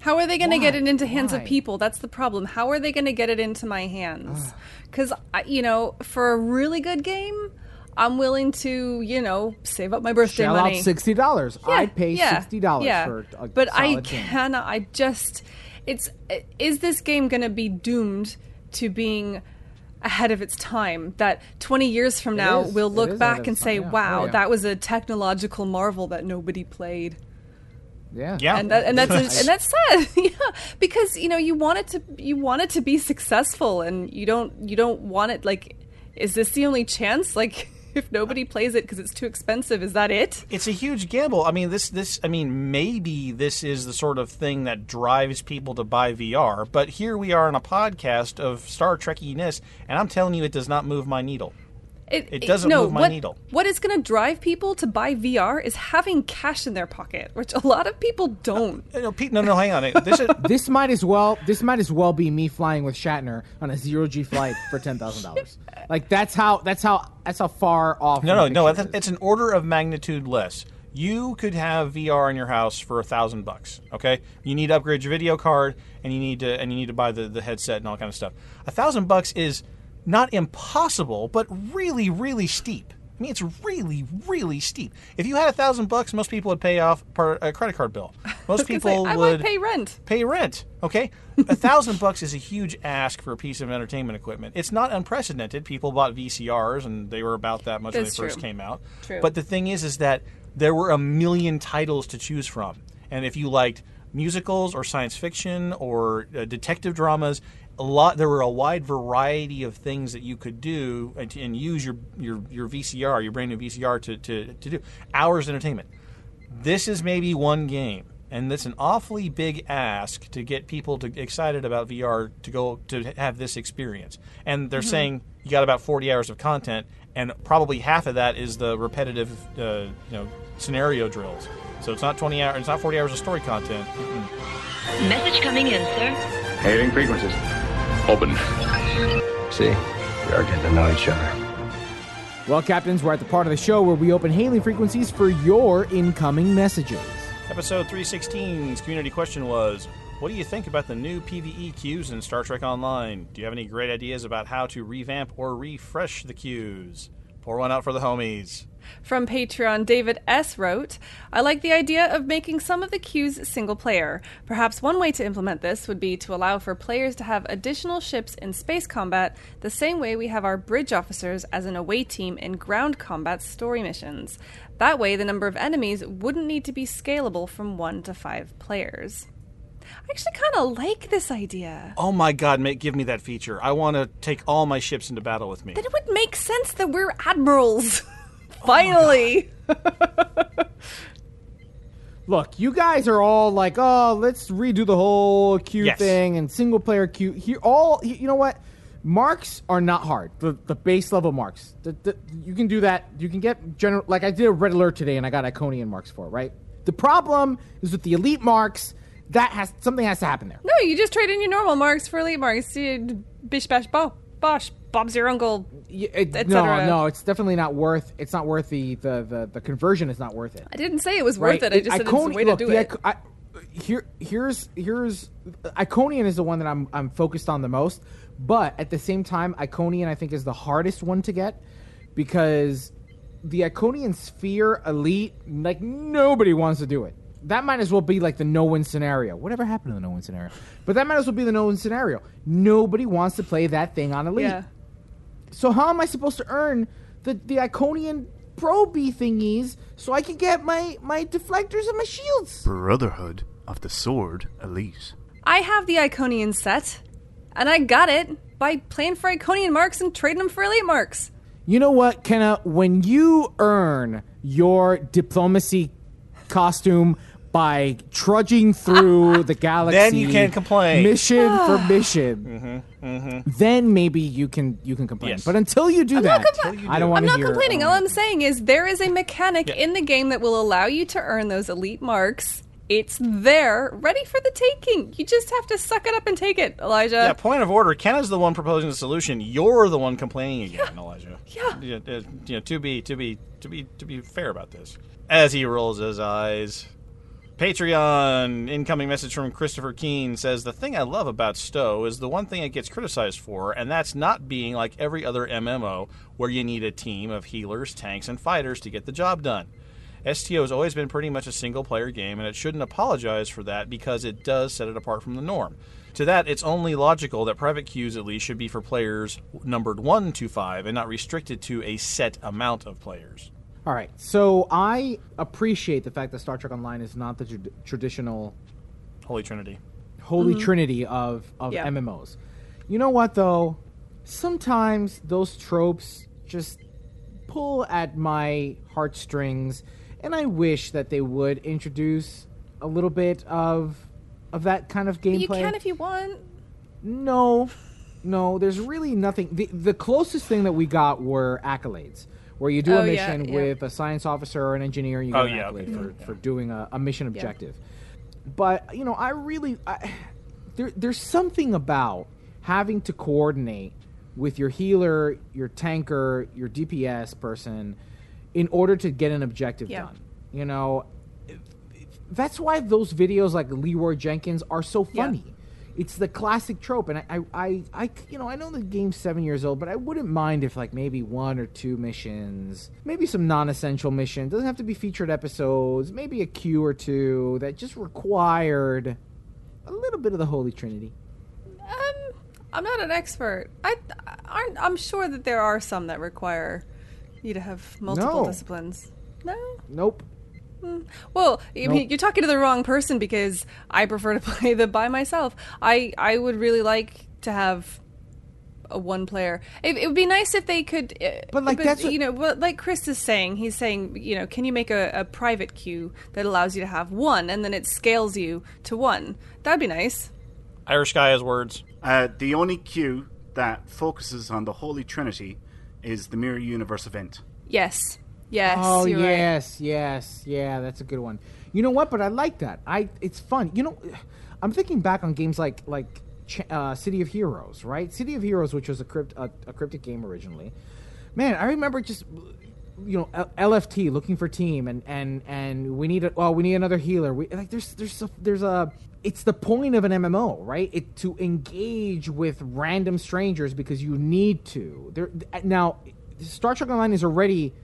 [SPEAKER 2] How are they going to get it into hands of people? That's the problem. How are they going to get it into my hands? Because, you know, for a really good game, I'm willing to, you know, save up my birthday
[SPEAKER 1] shell
[SPEAKER 2] money.
[SPEAKER 1] out sixty dollars.
[SPEAKER 2] Yeah,
[SPEAKER 1] I'd pay
[SPEAKER 2] yeah,
[SPEAKER 1] sixty dollars
[SPEAKER 2] yeah.
[SPEAKER 1] for a
[SPEAKER 2] But I
[SPEAKER 1] solid game.
[SPEAKER 2] cannot. I just. It's. Is this game going to be doomed to being ahead of its time? That 20 years from now,
[SPEAKER 1] is.
[SPEAKER 2] we'll look back and
[SPEAKER 1] its
[SPEAKER 2] say,
[SPEAKER 1] time, yeah.
[SPEAKER 2] wow,
[SPEAKER 1] Oh, yeah.
[SPEAKER 2] that was a technological marvel that nobody played
[SPEAKER 1] Yeah,
[SPEAKER 3] Yeah.
[SPEAKER 2] and that, and that's and that's sad yeah because you know you want it to you want it to be successful and you don't you don't want it like is this the only chance like if nobody plays it because it's too expensive is that it
[SPEAKER 3] it's a huge gamble. I mean, this this I mean, maybe this is the sort of thing that drives people to buy VR. But here we are on a podcast of Star Trekkiness, and I'm telling you, it does not move my needle. It doesn't
[SPEAKER 2] no,
[SPEAKER 3] move my
[SPEAKER 2] what,
[SPEAKER 3] needle.
[SPEAKER 2] What is going to drive people to buy VR is having cash in their pocket, which a lot of people don't.
[SPEAKER 3] Uh, No, Pete, no, no, hang on. This is
[SPEAKER 1] This might as well. This might as well be me flying with Shatner on a zero G flight for ten thousand dollars. Like that's how. That's how. That's how far off.
[SPEAKER 3] no, no, no. It's,
[SPEAKER 1] is.
[SPEAKER 3] it's an order of magnitude less. You could have VR in your house for a thousand bucks. Okay, you need to upgrade your video card, and you need to and you need to buy the, the headset and all that kind of stuff. A thousand bucks is not impossible, but really, really steep. I mean, it's really, really steep. If you had a thousand bucks, most people would pay off per, a credit card bill. Most people
[SPEAKER 2] I
[SPEAKER 3] would
[SPEAKER 2] pay rent.
[SPEAKER 3] pay rent. Okay, a thousand bucks is a huge ask for a piece of entertainment equipment. It's not unprecedented. People bought VCRs, and they were about that much when they
[SPEAKER 2] That's
[SPEAKER 3] first came out.
[SPEAKER 2] True.
[SPEAKER 3] But the thing is, is that there were a million titles to choose from, and if you liked musicals or science fiction or uh, detective dramas. A lot. There were a wide variety of things that you could do and, and use your, your your VCR, your brand new VCR, to, to, to do hours of entertainment this is maybe one game and it's an awfully big ask to get people to excited about VR to go to have this experience. And they're saying you got about 40 hours of content and probably half of that is the repetitive uh, you know scenario drills. So it's not 20 hours, it's not 40 hours of story content. Mm-mm.
[SPEAKER 9] Message coming in, sir.
[SPEAKER 7] Hailing frequencies. Open.
[SPEAKER 10] See, we are getting to know each other.
[SPEAKER 1] Well, captains, we're at the part of the show where we open hailing frequencies for your incoming messages.
[SPEAKER 3] Episode 316's community question was What do you think about the new PvE queues in Star Trek Online? Do you have any great ideas about how to revamp or refresh the queues? Pour one out for the homies.
[SPEAKER 2] From Patreon, David S. wrote, I like the idea of making some of the queues single player. Perhaps one way to implement this would be to allow for players to have additional ships in space combat, the same way we have our bridge officers as an away team in ground combat story missions. That way, the number of enemies wouldn't need to be scalable from one to five players. I actually kind of like this idea.
[SPEAKER 3] Oh my god, make, give me that feature. I want to take all my ships into battle with me.
[SPEAKER 2] Then it would make sense that we're admirals. Finally.
[SPEAKER 1] Look, you guys are all like, "Oh, let's redo the whole queue
[SPEAKER 3] Yes.
[SPEAKER 1] thing and single player queue." Here, all you know what? Marks are not hard. The the base level marks. The, the, you can do that. You can get general. Like I did a red alert today, and I got Iconian marks for it, right. The problem is with the elite marks. That has something has to happen there.
[SPEAKER 2] No, you just trade in your normal marks for elite marks. You bish bash bo- bosh. Bob's your uncle.
[SPEAKER 1] It, no, no, it's definitely not worth. It's not worth the the the, the conversion is not worth it.
[SPEAKER 2] I didn't say it was worth it. I just said it's a way
[SPEAKER 1] look,
[SPEAKER 2] to do it.
[SPEAKER 1] I, here, here's here's Iconian is the one that I'm I'm focused on the most, but at the same time, Iconian I think is the hardest one to get because the Iconian Sphere Elite, like nobody wants to do it. That might as well be like the no-win scenario. Whatever happened to the no-win scenario? But that might as well be the no-win scenario. Nobody wants to play that thing on Elite.
[SPEAKER 2] yeah.
[SPEAKER 1] So how am I supposed to earn the the Iconian Pro B thingies so I can get my my deflectors and my shields?
[SPEAKER 4] Brotherhood of the Sword Elite.
[SPEAKER 2] I have the Iconian set, and I got it by playing for Iconian marks and trading them for Elite marks.
[SPEAKER 1] You know what, Kenna? When you earn your diplomacy costume by trudging through the galaxy,
[SPEAKER 3] Then you can't complain.
[SPEAKER 1] mission for mission. Then maybe you can you can complain.
[SPEAKER 3] Yes.
[SPEAKER 1] But until you do
[SPEAKER 2] I'm
[SPEAKER 1] that,
[SPEAKER 2] not, compla-
[SPEAKER 1] I don't want
[SPEAKER 2] I'm not
[SPEAKER 1] hear.
[SPEAKER 2] complaining. All I'm saying is there is a mechanic
[SPEAKER 3] Yeah.
[SPEAKER 2] in the game that will allow you to earn those elite marks. It's there, ready for the taking. You just have to suck it up and take it, Elijah.
[SPEAKER 3] Yeah, point of order. Ken is the one proposing the solution. You're the one complaining again, Elijah.
[SPEAKER 2] Yeah.
[SPEAKER 3] Yeah, uh, you know, to be to be to be to be fair about this. As he rolls his eyes, Patreon incoming message from Christopher Keene says the thing I love about Stowe is the one thing it gets criticized for, and that's not being like every other MMO where you need a team of healers, tanks, and fighters to get the job done. STO has always been pretty much a single player game, and it shouldn't apologize for that because it does set it apart from the norm. To that, it's only logical that private queues at least should be for players numbered 1 to 5 and not restricted to a set amount of players.
[SPEAKER 1] All right, so I appreciate the fact that Star Trek Online is not the tr- traditional
[SPEAKER 3] Holy Trinity.
[SPEAKER 1] holy mm-hmm. trinity of, of
[SPEAKER 2] Yeah.
[SPEAKER 1] MMOs. You know what though? Sometimes those tropes just pull at my heartstrings, and I wish that they would introduce a little bit of of that kind of gameplay.
[SPEAKER 2] you can if you want.
[SPEAKER 1] No, no. There's really nothing. The, the closest thing that we got were accolades, where you do
[SPEAKER 2] Oh,
[SPEAKER 1] a mission
[SPEAKER 2] yeah.
[SPEAKER 1] with a science officer or an engineer, and you
[SPEAKER 3] Oh,
[SPEAKER 1] get an
[SPEAKER 3] yeah,
[SPEAKER 1] accolade
[SPEAKER 3] okay,
[SPEAKER 1] for,
[SPEAKER 3] yeah.
[SPEAKER 1] for doing a, a mission objective. But you know, I really, I, there, there's something about having to coordinate with your healer, your tanker, your DPS person, in order to get an objective
[SPEAKER 2] Yeah.
[SPEAKER 1] done. You know, that's why those videos like Leeroy Jenkins are so
[SPEAKER 2] Yeah.
[SPEAKER 1] funny. It's the classic trope, and I, I, I, I, you know, I know the game's seven years old, but I wouldn't mind if like maybe one or two missions, maybe some non-essential missions, doesn't have to be featured episodes, maybe a queue or two that just required a little bit of the Holy Trinity.
[SPEAKER 2] Um, I'm not an expert. I, aren't. I'm sure that there are some that require you to have multiple
[SPEAKER 1] No.
[SPEAKER 2] disciplines. No.
[SPEAKER 1] Nope.
[SPEAKER 2] Well, I
[SPEAKER 1] Nope.
[SPEAKER 2] you're talking to the wrong person because I prefer to play them by myself. I I would really like to have a one player. It, it would be nice if they could. uh,
[SPEAKER 1] But, like, that's
[SPEAKER 2] you know, what, like Chris is saying. He's saying, you know, can you make a, a private queue that allows you to have one, and then it scales you to one? That'd be nice.
[SPEAKER 3] Irish guy has words.
[SPEAKER 4] Uh, the only queue that focuses on the Holy Trinity is the Mirror Universe event.
[SPEAKER 2] Yes. Yes.
[SPEAKER 1] oh
[SPEAKER 2] you're right.
[SPEAKER 1] yes, yes, yeah, that's a good one. You know what? But I like that. I it's fun. You know, I'm thinking back on games like like uh, City of Heroes, right? City of Heroes, which was a crypt a, a cryptic game originally. Man, I remember just you know L- LFT looking for team and and and we need a well we need another healer. We like there's there's a, there's a it's the point of an MMO, right? It to engage with random strangers because you need to. There now, Star Trek Online is already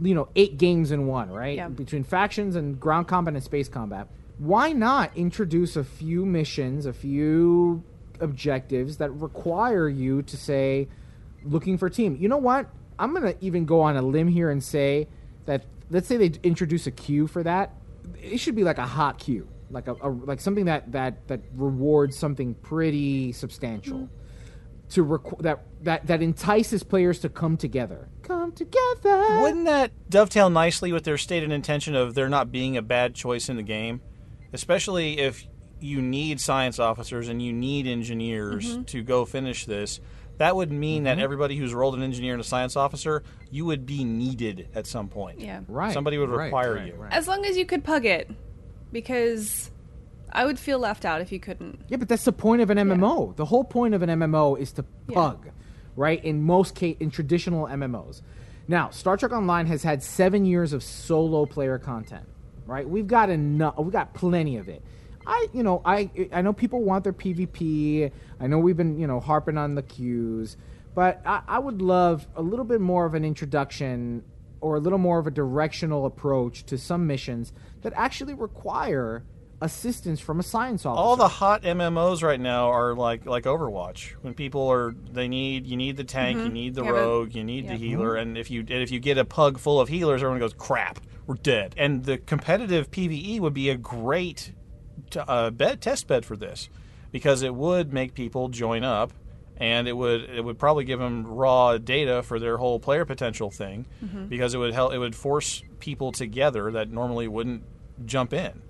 [SPEAKER 1] you know eight games in one, right?
[SPEAKER 2] Yeah.
[SPEAKER 1] Between factions and ground combat and space combat. Why not introduce a few missions, a few objectives that require you to say looking for team. You know what? I'm going to even go on a limb here and say that let's say they introduce a queue for that. It should be like a hot queue. Like a, a like something that that that rewards something pretty substantial mm. To requ- that that that entices players to come together. Come together.
[SPEAKER 3] Wouldn't that dovetail nicely with their stated intention of there not being a bad choice in the game? Especially if you need science officers and you need engineers mm-hmm. to go finish this. That would mean that mm-hmm. everybody who's rolled an engineer and a science officer, you would be needed at some point.
[SPEAKER 2] Yeah.
[SPEAKER 1] Right.
[SPEAKER 3] Somebody would
[SPEAKER 1] right,
[SPEAKER 3] require
[SPEAKER 1] right,
[SPEAKER 3] you.
[SPEAKER 1] right.
[SPEAKER 2] As long as you could pug it, because I would feel left out if you couldn't.
[SPEAKER 1] Yeah, but that's the point of an MMO. The whole point of an MMO is to
[SPEAKER 2] Yeah.
[SPEAKER 1] right? In most case, in traditional MMOs. Now, Star Trek Online has had seven years of solo player content, right? We've got enough. We've got plenty of it. I, you know, I, I know people want their PvP. I know we've been, you know, harping on the queues, but I, I would love a little bit more of an introduction or a little more of a directional approach to some missions that actually require assistance from a science officer.
[SPEAKER 3] All the hot MMOs right now are like like Overwatch. When people are they need you need the tank, you need the
[SPEAKER 2] Mm-hmm. Yeah, but-
[SPEAKER 3] rogue, you need the
[SPEAKER 2] yeah.
[SPEAKER 3] healer, and if you and if you get a pug full of healers, everyone goes crap, we're dead. And the competitive PVE would be a great t- uh, bed, test bed for this. because it would make people join up and it would it would probably give them raw data for their whole player potential thing
[SPEAKER 2] Mhm.
[SPEAKER 3] because it would help it would force people together that normally wouldn't jump in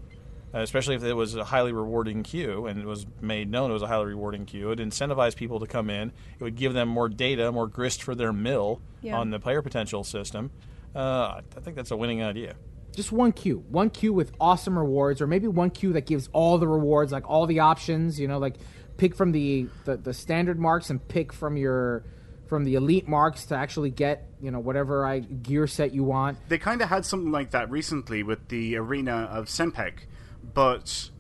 [SPEAKER 3] especially if it was a highly rewarding queue and it was made known it was a highly rewarding queue it incentivized people to come in it would give them more data more grist for their mill
[SPEAKER 1] Yeah.
[SPEAKER 3] on the player potential system uh, i think that's a winning idea
[SPEAKER 1] Just one queue, one queue with awesome rewards, or maybe one queue that gives all the rewards, like all the options. You know, like pick from the the, the standard marks and pick from your from the elite marks to actually get you know whatever I gear set you want.
[SPEAKER 4] They kind of had something like that recently with the arena of Sompek, but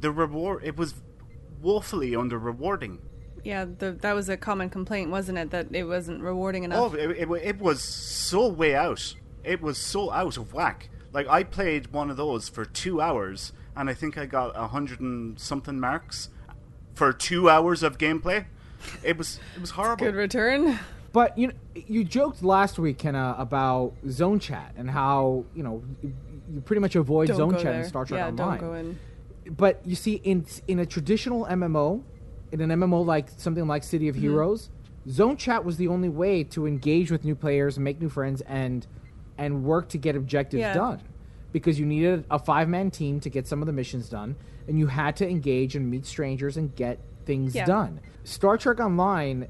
[SPEAKER 4] the reward it was woefully under rewarding.
[SPEAKER 2] Yeah, the, that was a common complaint, wasn't it? That it wasn't rewarding enough.
[SPEAKER 4] Oh, it, it, it was so way out. It was so out of whack. Like I played one of those for two hours, and I think I got a hundred and something marks for two hours of gameplay. It was it was horrible.
[SPEAKER 2] Good return.
[SPEAKER 1] But you know, you joked last week, Kenna, about zone chat and how you know you- pretty much avoid
[SPEAKER 2] Don't
[SPEAKER 1] zone chat in. Star Trek
[SPEAKER 2] Yeah,
[SPEAKER 1] Online.
[SPEAKER 2] don't go in.
[SPEAKER 1] But you see, in in a traditional MMO, in an MMO like something like City of
[SPEAKER 2] Mhm.
[SPEAKER 1] Heroes, zone chat was the only way to engage with new players, make new friends, and and work to get objectives
[SPEAKER 2] Yeah.
[SPEAKER 1] done. Because you needed a five man team to get some of the missions done, and you had to engage and meet strangers and get things
[SPEAKER 2] Yeah.
[SPEAKER 1] done. Star Trek Online.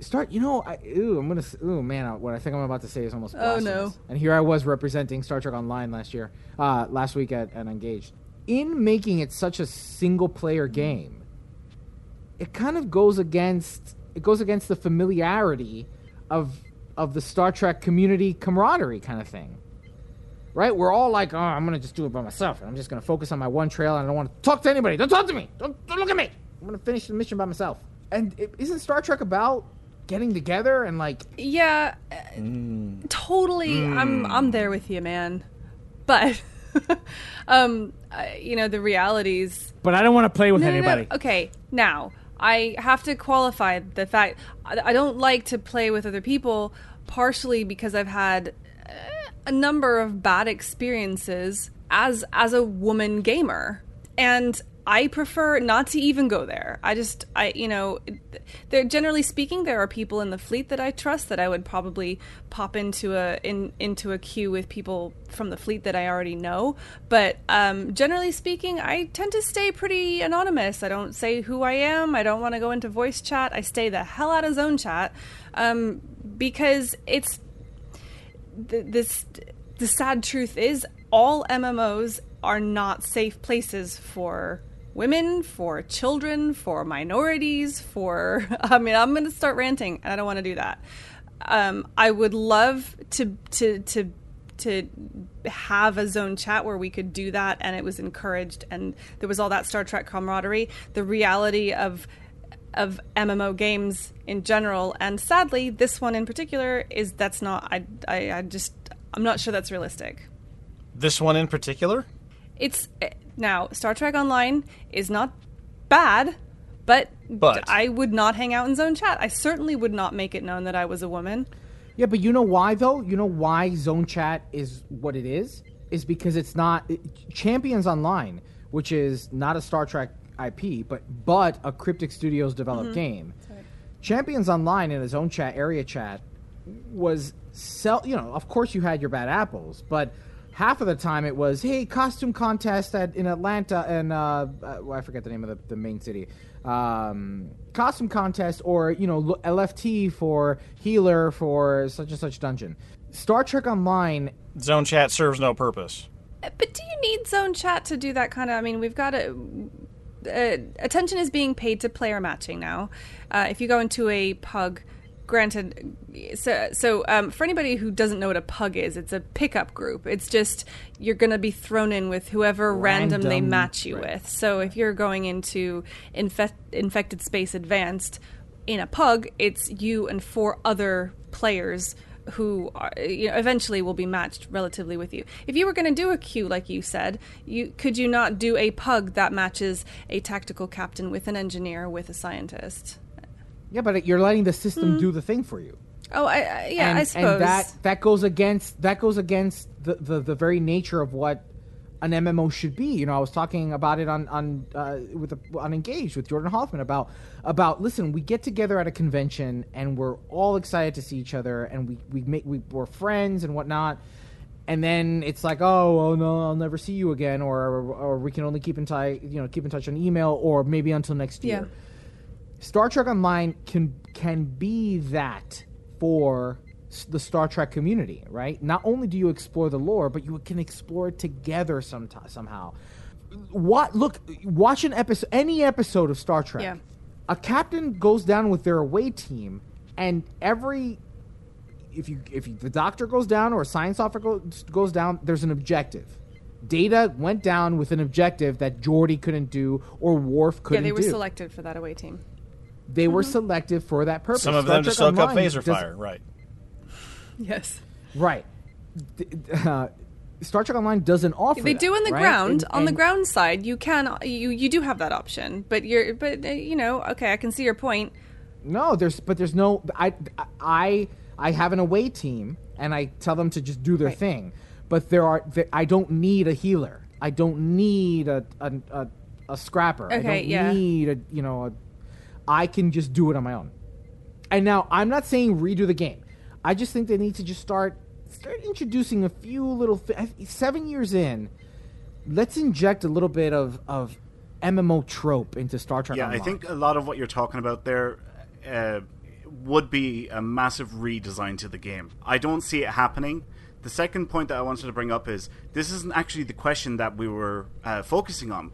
[SPEAKER 1] Start, you know, I, ooh, I'm gonna, ooh, man, what I think I'm about to say is almost.
[SPEAKER 2] Oh, no.
[SPEAKER 1] And here I was representing Star Trek Online last year, uh, last week at, at Engaged. In making it such a single player game, it kind of goes against it goes against the familiarity of of the Star Trek community camaraderie kind of thing. Right? We're all like, oh, I'm gonna just do it by myself, and I'm just gonna focus on my one trail, and I don't want to talk to anybody. Don't talk to me. Don't, don't look at me. I'm gonna finish the mission by myself. And is isn't Star Trek about getting together and like
[SPEAKER 2] Yeah, uh, totally. I'm I'm there with you, man. But um, I, you know the realities.
[SPEAKER 1] But I don't want to play with
[SPEAKER 2] No, no, no.
[SPEAKER 1] anybody.
[SPEAKER 2] Okay, now I have to qualify the fact I, I don't like to play with other people, partially because I've had uh, a number of bad experiences as as a woman gamer, and I prefer not to even go there. I just I you know, there generally speaking, there are people in the fleet that I trust that I would probably pop into a in into a queue with people from the fleet that I already know. But um, generally speaking, I tend to stay pretty anonymous. I don't say who I am. I don't want to go into voice chat. I stay the hell out of zone chat um, because it's th- this. The sad truth is, all MMOs are not safe places for women, for children, for minorities, for. I mean, I'm going to start ranting, and I don't want to do that. Um, I would love to to to to have a zone chat where we could do that, and it was encouraged, and there was all that Star Trek camaraderie. The reality of of MMO games in general, and sadly, this one in particular is that's not. I I, I just I'm not sure that's realistic.
[SPEAKER 3] this one in particular
[SPEAKER 2] It's now Star Trek Online is not bad, but,
[SPEAKER 3] But.
[SPEAKER 2] I would not hang out in zone chat. I certainly would not make it known that I was a woman.
[SPEAKER 1] Yeah, but you know why though? You know why Zone Chat is what it is? Is because it's not it- Champions Online, which is not a Star Trek IP, but but a Cryptic Studios developed
[SPEAKER 2] Mhm.
[SPEAKER 1] game. Champions Online in its own chat area chat was sell. You know, of course you had your bad apples, but half of the time it was hey costume contest at in Atlanta and uh, uh, I forget the name of the, the main city. Um, costume contest or you know LFT for healer for such and such dungeon. Star Trek Online
[SPEAKER 3] zone chat serves no purpose
[SPEAKER 2] Eh, But do you need zone chat to do that kind of? I mean, we've got a. Uh, attention is being paid to player matching now. Uh, if you go into a pug, granted, so so um, for anybody who doesn't know what a pug is, it's a pickup group. It's just you're going to be thrown in with whoever random, they match you
[SPEAKER 1] right.
[SPEAKER 2] with. So if you're going into infect, infected space advanced in a pug, it's you and four other players who are, you know, eventually will be matched relatively with you. If you were going to do a queue like you said, you could you not do a pug that matches a tactical captain with an engineer with a scientist?
[SPEAKER 1] Yeah, but you're letting the system do the thing for you.
[SPEAKER 2] Oh, I, I yeah,
[SPEAKER 1] and,
[SPEAKER 2] I suppose
[SPEAKER 1] and that that goes against that goes against the, the, the very nature of what an MMO should be. You know, I was talking about it on on uh, with a, on Engaged with Jordan Hoffman about about listen, we get together at a convention and we're all excited to see each other and we we make we, we're friends and whatnot. And then it's like, oh, well, no, I'll never see you again, or or we can only keep in touch, you know, keep in touch on email, or maybe until next year.
[SPEAKER 2] Yeah.
[SPEAKER 1] Star Trek Online can can be that for the Star Trek community, right? Not only do you explore the lore, but you can explore it together sometime, somehow. What look, watch an episode, any episode of Star Trek.
[SPEAKER 2] Yeah.
[SPEAKER 1] A captain goes down with their away team, and every if you if you, the doctor goes down or a science officer goes, goes down, there's an objective. Data went down with an objective that Geordi couldn't do or Worf couldn't do.
[SPEAKER 2] Yeah, they were
[SPEAKER 1] do.
[SPEAKER 2] selected for that away team.
[SPEAKER 1] They were selected for that purpose.
[SPEAKER 3] Some of
[SPEAKER 1] Star
[SPEAKER 3] them to
[SPEAKER 1] Trek
[SPEAKER 3] soak up phaser
[SPEAKER 1] does-
[SPEAKER 3] fire, right?
[SPEAKER 2] Yes.
[SPEAKER 1] Right. Uh, Star Trek Online doesn't offer.
[SPEAKER 2] They
[SPEAKER 1] that,
[SPEAKER 2] do in the
[SPEAKER 1] right?
[SPEAKER 2] ground.
[SPEAKER 1] And-
[SPEAKER 2] on the ground side, you can you you do have that option, but you're but uh, you know okay, I can see your point.
[SPEAKER 1] No, there's but there's no. I I I have an away team, and I tell them to just do their thing. But there are. There, I don't need a healer. I don't need a a, a, a scrapper. I
[SPEAKER 2] Okay,
[SPEAKER 1] don't
[SPEAKER 2] yeah.
[SPEAKER 1] need a you know. A, I can just do it on my own. And now I'm not saying redo the game. I just think they need to just start start introducing a few little. Seven years in, let's inject a little bit of of MMO trope into Star Trek.
[SPEAKER 4] Yeah, I think a lot of what you're talking about there uh, would be a massive redesign to the game. I don't see it happening. The second point that I wanted to bring up is this isn't actually the question that we were uh, focusing on,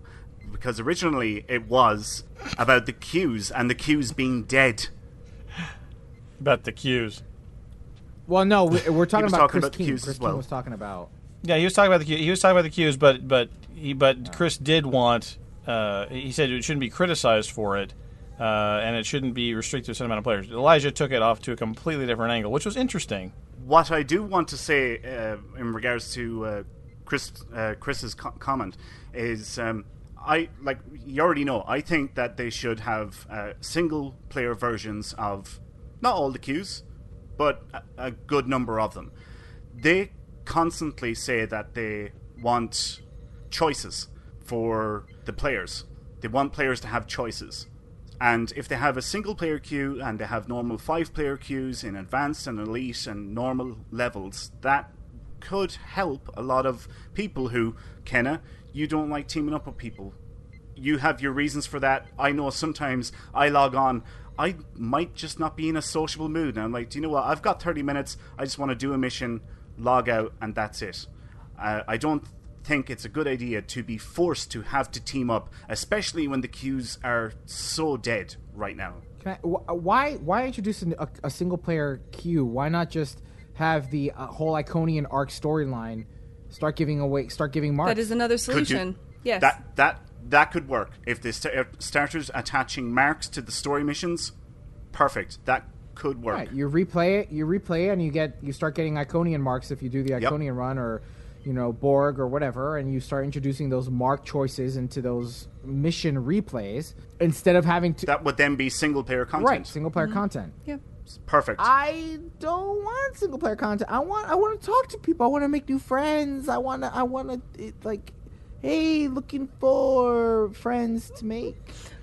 [SPEAKER 4] because originally it was about the queues and the queues being dead.
[SPEAKER 3] About the queues.
[SPEAKER 1] Well, no, we- we're talking about
[SPEAKER 4] talking
[SPEAKER 1] Chris
[SPEAKER 4] about the
[SPEAKER 1] King.
[SPEAKER 4] queues
[SPEAKER 1] Chris
[SPEAKER 4] well.
[SPEAKER 1] King was talking about.
[SPEAKER 3] Yeah, he was talking about the queue- he was talking about the queues, but but he but Chris did want. Uh, he said it shouldn't be criticized for it, uh, and it shouldn't be restricted to a certain amount of players. Elijah took it off to a completely different angle, which was interesting.
[SPEAKER 4] What I do want to say uh, in regards to uh, Chris uh, Chris's co- comment is, um, I like you already know. I think that they should have uh, single player versions of not all the queues, but a, a good number of them. They constantly say that they want choices for the players. They want players to have choices. And if they have a single player queue and they have normal five player queues in advanced and elite and normal levels, that could help a lot of people who, Kenna, you don't like teaming up with people. You have your reasons for that. I know sometimes I log on, I might just not be in a sociable mood. And I'm like, do you know what? I've got 30 minutes. I just want to do a mission, log out, and that's it. Uh, I don't think it's a good idea to be forced to have to team up, especially when the queues are so dead right now.
[SPEAKER 1] I, why why introduce a, a single player queue? Why not just have the uh, whole Iconian arc storyline start giving away, start giving marks?
[SPEAKER 2] That is another
[SPEAKER 4] Could you-
[SPEAKER 2] solution. yes.
[SPEAKER 4] That that that could work if the st- starters attaching marks to the story missions. Perfect. That could work.
[SPEAKER 1] Right, you replay it, you replay it, and you get you start getting Iconian marks if you do the
[SPEAKER 4] Yep.
[SPEAKER 1] Iconian run or you know Borg or whatever, and you start introducing those mark choices into those mission replays instead of having to
[SPEAKER 4] That would then be single player content.
[SPEAKER 1] right single player mm-hmm. content.
[SPEAKER 2] yeah.
[SPEAKER 4] Perfect.
[SPEAKER 1] I don't want single player content. I want I want to talk to people. I want to make new friends. I want to I want to like hey, looking for friends to make.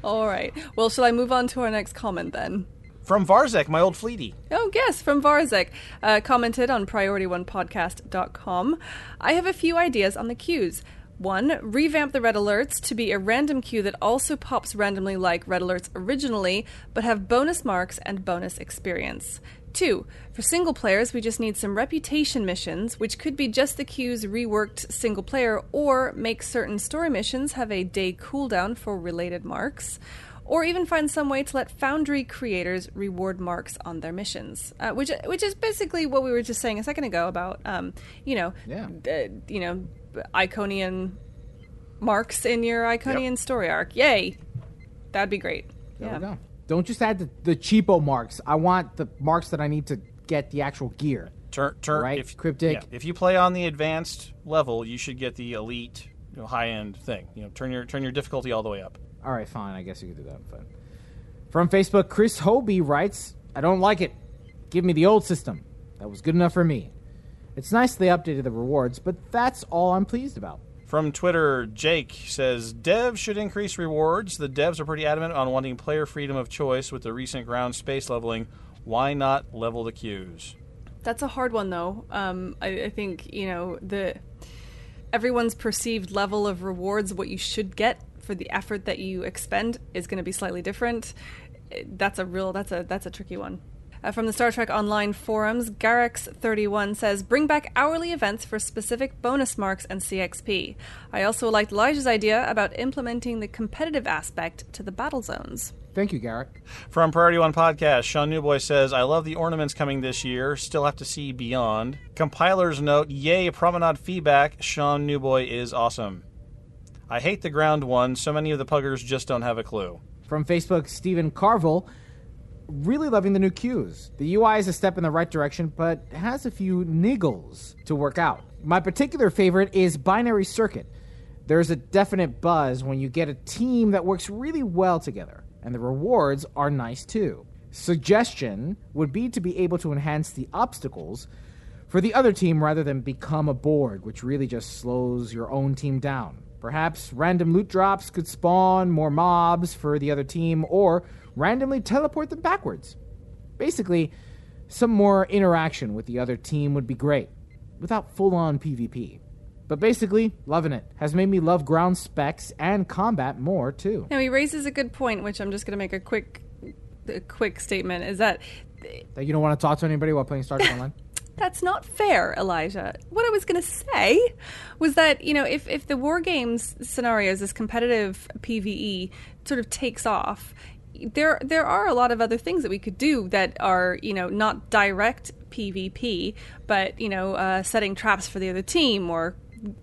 [SPEAKER 2] All right. Well, shall I move on to our next comment then?
[SPEAKER 3] From Varzek, my old fleety.
[SPEAKER 2] Oh, yes, from Varzek, uh, commented on PriorityOnePodcast.com. I have a few ideas on the queues. One, revamp the red alerts to be a random queue that also pops randomly like red alerts originally, but have bonus marks and bonus experience. Two, for single players, we just need some reputation missions, which could be just the queues reworked single player, or make certain story missions have a day cooldown for related marks or even find some way to let Foundry creators reward marks on their missions, uh, which which is basically what we were just saying a second ago about, um, you know,
[SPEAKER 1] Yeah.
[SPEAKER 2] uh, you know, Iconian marks in your Iconian story arc. Yay, that'd be great.
[SPEAKER 1] There
[SPEAKER 2] yeah.
[SPEAKER 1] we go. Don't just add the, the cheapo marks. I want the marks that I need to get the actual gear.
[SPEAKER 3] Turn, turn,
[SPEAKER 1] Right,
[SPEAKER 3] if,
[SPEAKER 1] cryptic.
[SPEAKER 3] yeah, if you play on the advanced level, you should get the elite, you know, high end thing. You know, turn your turn your difficulty all the way up.
[SPEAKER 1] All right, fine. I guess you could do that. But from Facebook, Chris Hobie writes, "I don't like it. Give me the old system. That was good enough for me. It's nice they updated the rewards, but that's all I'm pleased about."
[SPEAKER 3] From Twitter, Jake says devs should increase rewards. The devs are pretty adamant on wanting player freedom of choice with the recent ground space leveling. Why not level the queues?
[SPEAKER 2] That's a hard one, though. Um, I, I think you know the everyone's perceived level of rewards, what you should get for the effort that you expend, is going to be slightly different. That's a real. That's a that's a tricky one. Uh, from the Star Trek Online forums, Garex31 says, Bring back hourly events for specific bonus marks and CXP. I also liked Elijah's idea about implementing the competitive aspect to the battle zones.
[SPEAKER 1] Thank you, Garrick.
[SPEAKER 3] From Priority One Podcast, Sean Newboy says, I love the ornaments coming this year. Still have to see beyond. Compilers note, Yay, Promenade feedback. Sean Newboy is awesome. I hate the ground one. So many of the puggers just don't have a clue.
[SPEAKER 1] From Facebook, Stephen Carville really loving the new queues. The UI is a step in the right direction, but has a few niggles to work out. My particular favorite is Binary Circuit. There's a definite buzz when you get a team that works really well together, and the rewards are nice too. Suggestion would be to be able to enhance the obstacles for the other team rather than become a board, which really just slows your own team down. Perhaps random loot drops could spawn more mobs for the other team, or randomly teleport them backwards. Basically, some more interaction with the other team would be great, without full on PvP. But basically, loving it. Has made me love ground specs and combat more too.
[SPEAKER 2] Now he raises a good point, which I'm just going to make a quick, a quick statement. Is that
[SPEAKER 1] that you don't want to talk to anybody while playing Star Trek Online?
[SPEAKER 2] That's not fair, Elijah. What I was going to say was that, you know, if, if the War Games scenarios, this competitive PvE, sort of takes off, there there are a lot of other things that we could do that are you know not direct PvP, but you know uh, setting traps for the other team or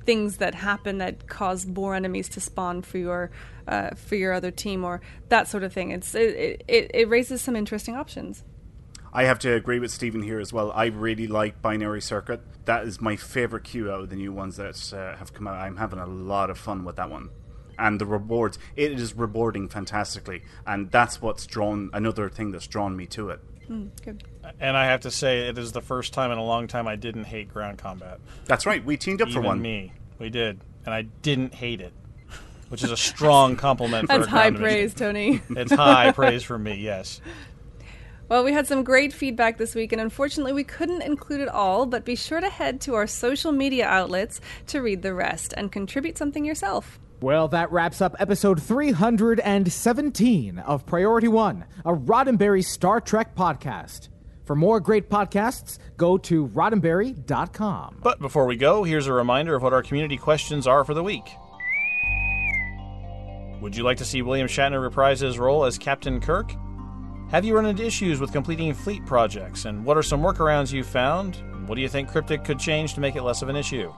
[SPEAKER 2] things that happen that cause more enemies to spawn for your uh, for your other team or that sort of thing. It's it, it, it raises some interesting options.
[SPEAKER 4] I have to agree with Stephen here as well. I really like Binary Circuit. That is my favorite queue out of the new ones that uh, have come out. I'm having a lot of fun with that one and the rewards. It is rewarding fantastically, and that's what's drawn another thing that's drawn me to it.
[SPEAKER 2] Mm, good.
[SPEAKER 3] And I have to say, it is the first time in a long time I didn't hate ground combat.
[SPEAKER 4] That's right. We teamed up
[SPEAKER 3] Even
[SPEAKER 4] for one.
[SPEAKER 3] Me, we did, and I didn't hate it, which is a strong compliment.
[SPEAKER 2] That's high praise. Tony.
[SPEAKER 3] it's high praise for me. Yes.
[SPEAKER 2] Well, we had some great feedback this week, and unfortunately, we couldn't include it all, but be sure to head to our social media outlets to read the rest and contribute something yourself.
[SPEAKER 1] Well, that wraps up episode 317 of Priority One, a Roddenberry Star Trek podcast. For more great podcasts, go to roddenberry.com.
[SPEAKER 3] But before we go, here's a reminder of what our community questions are for the week. Would you like to see William Shatner reprise his role as Captain Kirk? Have you run into issues with completing fleet projects, and what are some workarounds you've found? What do you think Cryptic could change to make it less of an issue?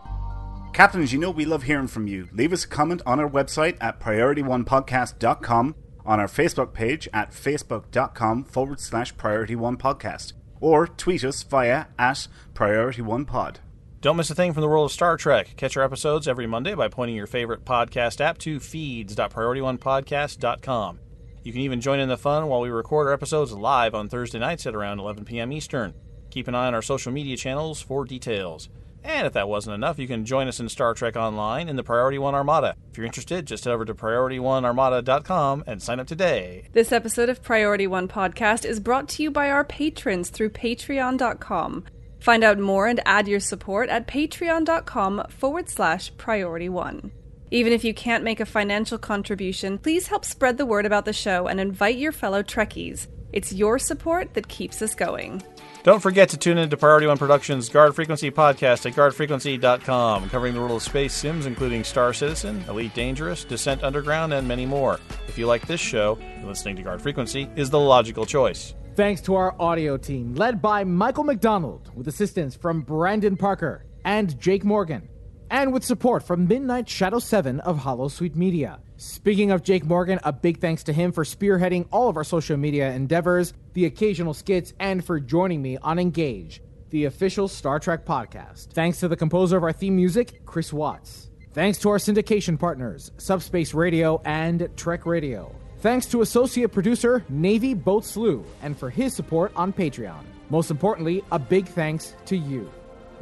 [SPEAKER 4] Captains, you know we love hearing from you. Leave us a comment on our website at priorityonepodcast.com, on our Facebook page at facebook.com forward slash priority one podcast, or tweet us via at priority one pod.
[SPEAKER 3] Don't miss a thing from the world of Star Trek. Catch our episodes every Monday by pointing your favorite podcast app to feeds.priorityonepodcast.com. You can even join in the fun while we record our episodes live on Thursday nights at around 11 p.m. Eastern. Keep an eye on our social media channels for details. And if that wasn't enough, you can join us in Star Trek Online in the Priority One Armada. If you're interested, just head over to PriorityOneArmada.com and sign up today.
[SPEAKER 2] This episode of Priority One Podcast is brought to you by our patrons through Patreon.com. Find out more and add your support at patreon.com forward slash priority one. Even if you can't make a financial contribution, please help spread the word about the show and invite your fellow Trekkies. It's your support that keeps us going.
[SPEAKER 3] Don't forget to tune in to Priority One Productions' Guard Frequency podcast at guardfrequency.com, covering the world of space sims, including Star Citizen, Elite Dangerous, Descent Underground, and many more. If you like this show, listening to Guard Frequency is the logical choice.
[SPEAKER 1] Thanks to our audio team, led by Michael McDonald, with assistance from Brandon Parker and Jake Morgan, and with support from Midnight Shadow 7 of Hollow Sweet Media. Speaking of Jake Morgan, a big thanks to him for spearheading all of our social media endeavors, the occasional skits, and for joining me on Engage, the official Star Trek podcast. Thanks to the composer of our theme music, Chris Watts. Thanks to our syndication partners, Subspace Radio and Trek Radio. Thanks to associate producer Navy Boat Slew and for his support on Patreon. Most importantly, a big thanks to you,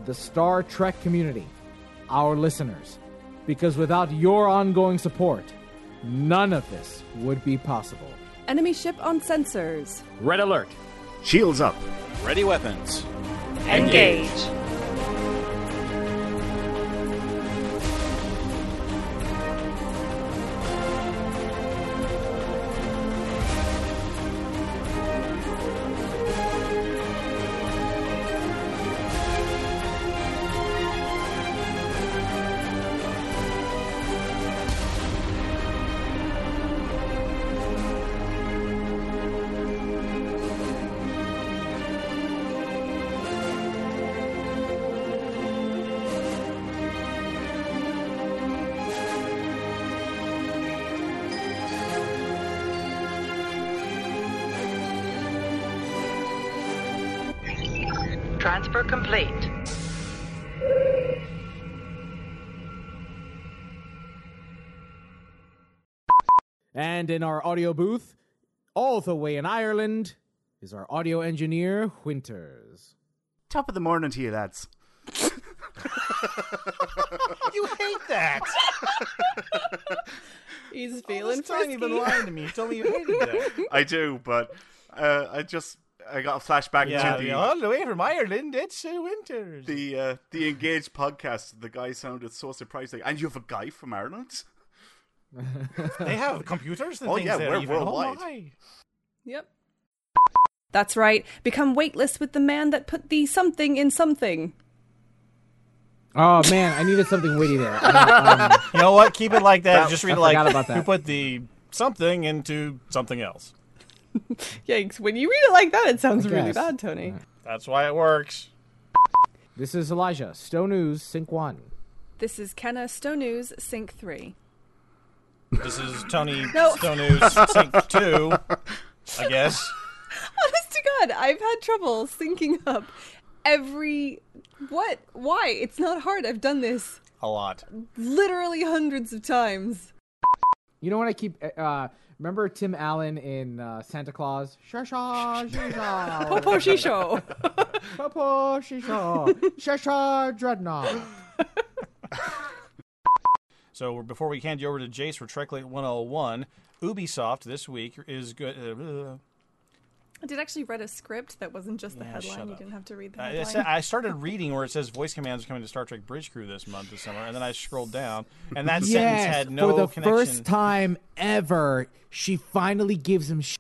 [SPEAKER 1] the Star Trek community, our listeners. because without your ongoing support, none of this would be possible.
[SPEAKER 2] Enemy ship on sensors.
[SPEAKER 3] Red alert.
[SPEAKER 4] Shields up.
[SPEAKER 3] Ready weapons.
[SPEAKER 2] Engage.
[SPEAKER 11] Transfer
[SPEAKER 1] And in our audio booth, all the way in Ireland, is our audio engineer, Winters.
[SPEAKER 4] Top of the morning to you, lads.
[SPEAKER 3] You hate that.
[SPEAKER 2] He's feeling
[SPEAKER 3] this time you've been lying to me. You told me you hated that.
[SPEAKER 4] I do, but uh, I just I got a flashback
[SPEAKER 3] yeah,
[SPEAKER 4] to the
[SPEAKER 3] all the way from Ireland. It's uh, Winters.
[SPEAKER 4] the uh, the engaged podcast. The guy sounded so surprised. Like, and you have a guy from Ireland?
[SPEAKER 3] They have computers and
[SPEAKER 4] Oh,
[SPEAKER 3] things
[SPEAKER 4] yeah,
[SPEAKER 3] there
[SPEAKER 4] we're
[SPEAKER 3] even.
[SPEAKER 4] worldwide.
[SPEAKER 3] Oh, my.
[SPEAKER 2] Yep. That's right. Become weightless with the man that put the something in something.
[SPEAKER 1] Oh man, I needed something witty there. Um,
[SPEAKER 3] You know what? Keep it like that.
[SPEAKER 1] That-
[SPEAKER 3] Just read it like
[SPEAKER 1] forgot about that.
[SPEAKER 3] who put the something into something else.
[SPEAKER 2] Yikes. When you read it like that, it sounds really bad, Tony.
[SPEAKER 3] That's why it works.
[SPEAKER 1] this is Elijah. Stow News, Sync One.
[SPEAKER 2] This is Kenna Stone News Sync 3.
[SPEAKER 3] This is Tony
[SPEAKER 2] No.
[SPEAKER 3] Stone News Sync 2, I guess.
[SPEAKER 2] Honest to God, I've had trouble syncing up every. What? Why? It's not hard. I've done this
[SPEAKER 3] A lot.
[SPEAKER 2] literally hundreds of times.
[SPEAKER 1] You know what I keep? Uh, remember Tim Allen in uh, Santa Claus? Shasha, shisha.
[SPEAKER 2] Popo Shisho.
[SPEAKER 1] Popo, shisha. Shasha, dreadnought.
[SPEAKER 3] So we're- before we hand you over to Jace for Trek Late 101, Ubisoft this week is good. Uh,
[SPEAKER 2] I did actually read a script that wasn't just the
[SPEAKER 3] Yeah,
[SPEAKER 2] headline. You
[SPEAKER 3] up.
[SPEAKER 2] didn't have to read the
[SPEAKER 3] I, I
[SPEAKER 2] headline.
[SPEAKER 3] said- I started reading where it says voice commands are coming to Star Trek Bridge Crew this month, this summer, and then I scrolled down, and that sentence had no
[SPEAKER 1] for the
[SPEAKER 3] connection.
[SPEAKER 1] first time ever, she finally gives him sh-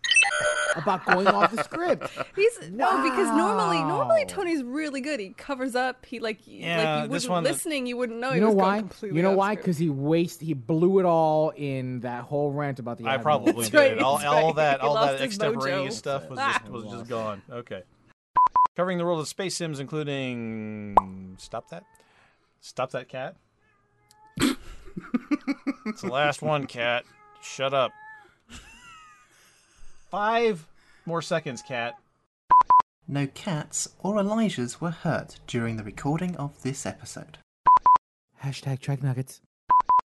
[SPEAKER 1] about going off the script.
[SPEAKER 2] He's no because normally normally Tony's really good. He covers up. He like
[SPEAKER 3] Yeah,
[SPEAKER 2] like you
[SPEAKER 3] this
[SPEAKER 2] wouldn't
[SPEAKER 3] that-
[SPEAKER 2] listening. You wouldn't know.
[SPEAKER 1] You
[SPEAKER 2] he
[SPEAKER 1] know
[SPEAKER 2] was going
[SPEAKER 1] why?
[SPEAKER 2] completely
[SPEAKER 1] You know why? Because he waste he blew it all in that whole rant about the.
[SPEAKER 3] I probably did.
[SPEAKER 2] right,
[SPEAKER 3] all,
[SPEAKER 2] that's
[SPEAKER 3] all
[SPEAKER 2] right.
[SPEAKER 3] that, all that
[SPEAKER 2] his
[SPEAKER 3] extemporaneous
[SPEAKER 2] mojo.
[SPEAKER 3] stuff was
[SPEAKER 2] Ah.
[SPEAKER 3] just was just gone. Okay. Covering the world of space sims, including stop that, stop that cat. it's the last one, cat. Shut up. Five more seconds, cat.
[SPEAKER 9] No cats or Elijahs were hurt during the recording of this episode.
[SPEAKER 1] Hashtag track nuggets.